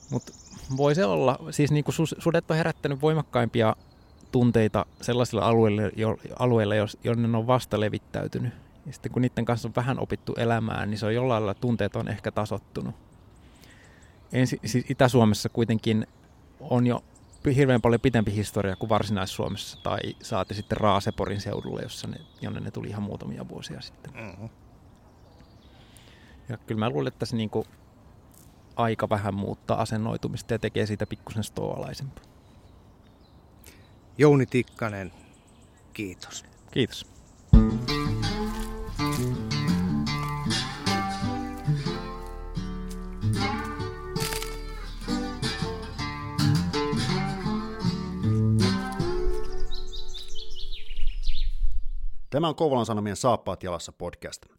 Mutta voi se olla, siis niin kuin sudet on herättänyt voimakkaimpia tunteita sellaisilla alueilla, jo, alueilla jonne ne on vasta levittäytynyt. Ja sitten kun niiden kanssa on vähän opittu elämään, niin se on jollain lailla tunteet on ehkä tasottunut. Ensi, siis Itä-Suomessa kuitenkin on jo hirveän paljon pitempi historia kuin Varsinais-Suomessa tai saati sitten Raaseporin seudulle, jossa ne, jonne ne tuli ihan muutamia vuosia sitten. Mm-hmm. Ja kyllä mä luulen, että se niin kuin aika vähän muuttaa asennoitumista ja tekee siitä pikkusen stoalaisempaa. Jouni Tikkanen, kiitos. Kiitos. Tämä on Kouvolan Sanomien Saappaat jalassa podcast.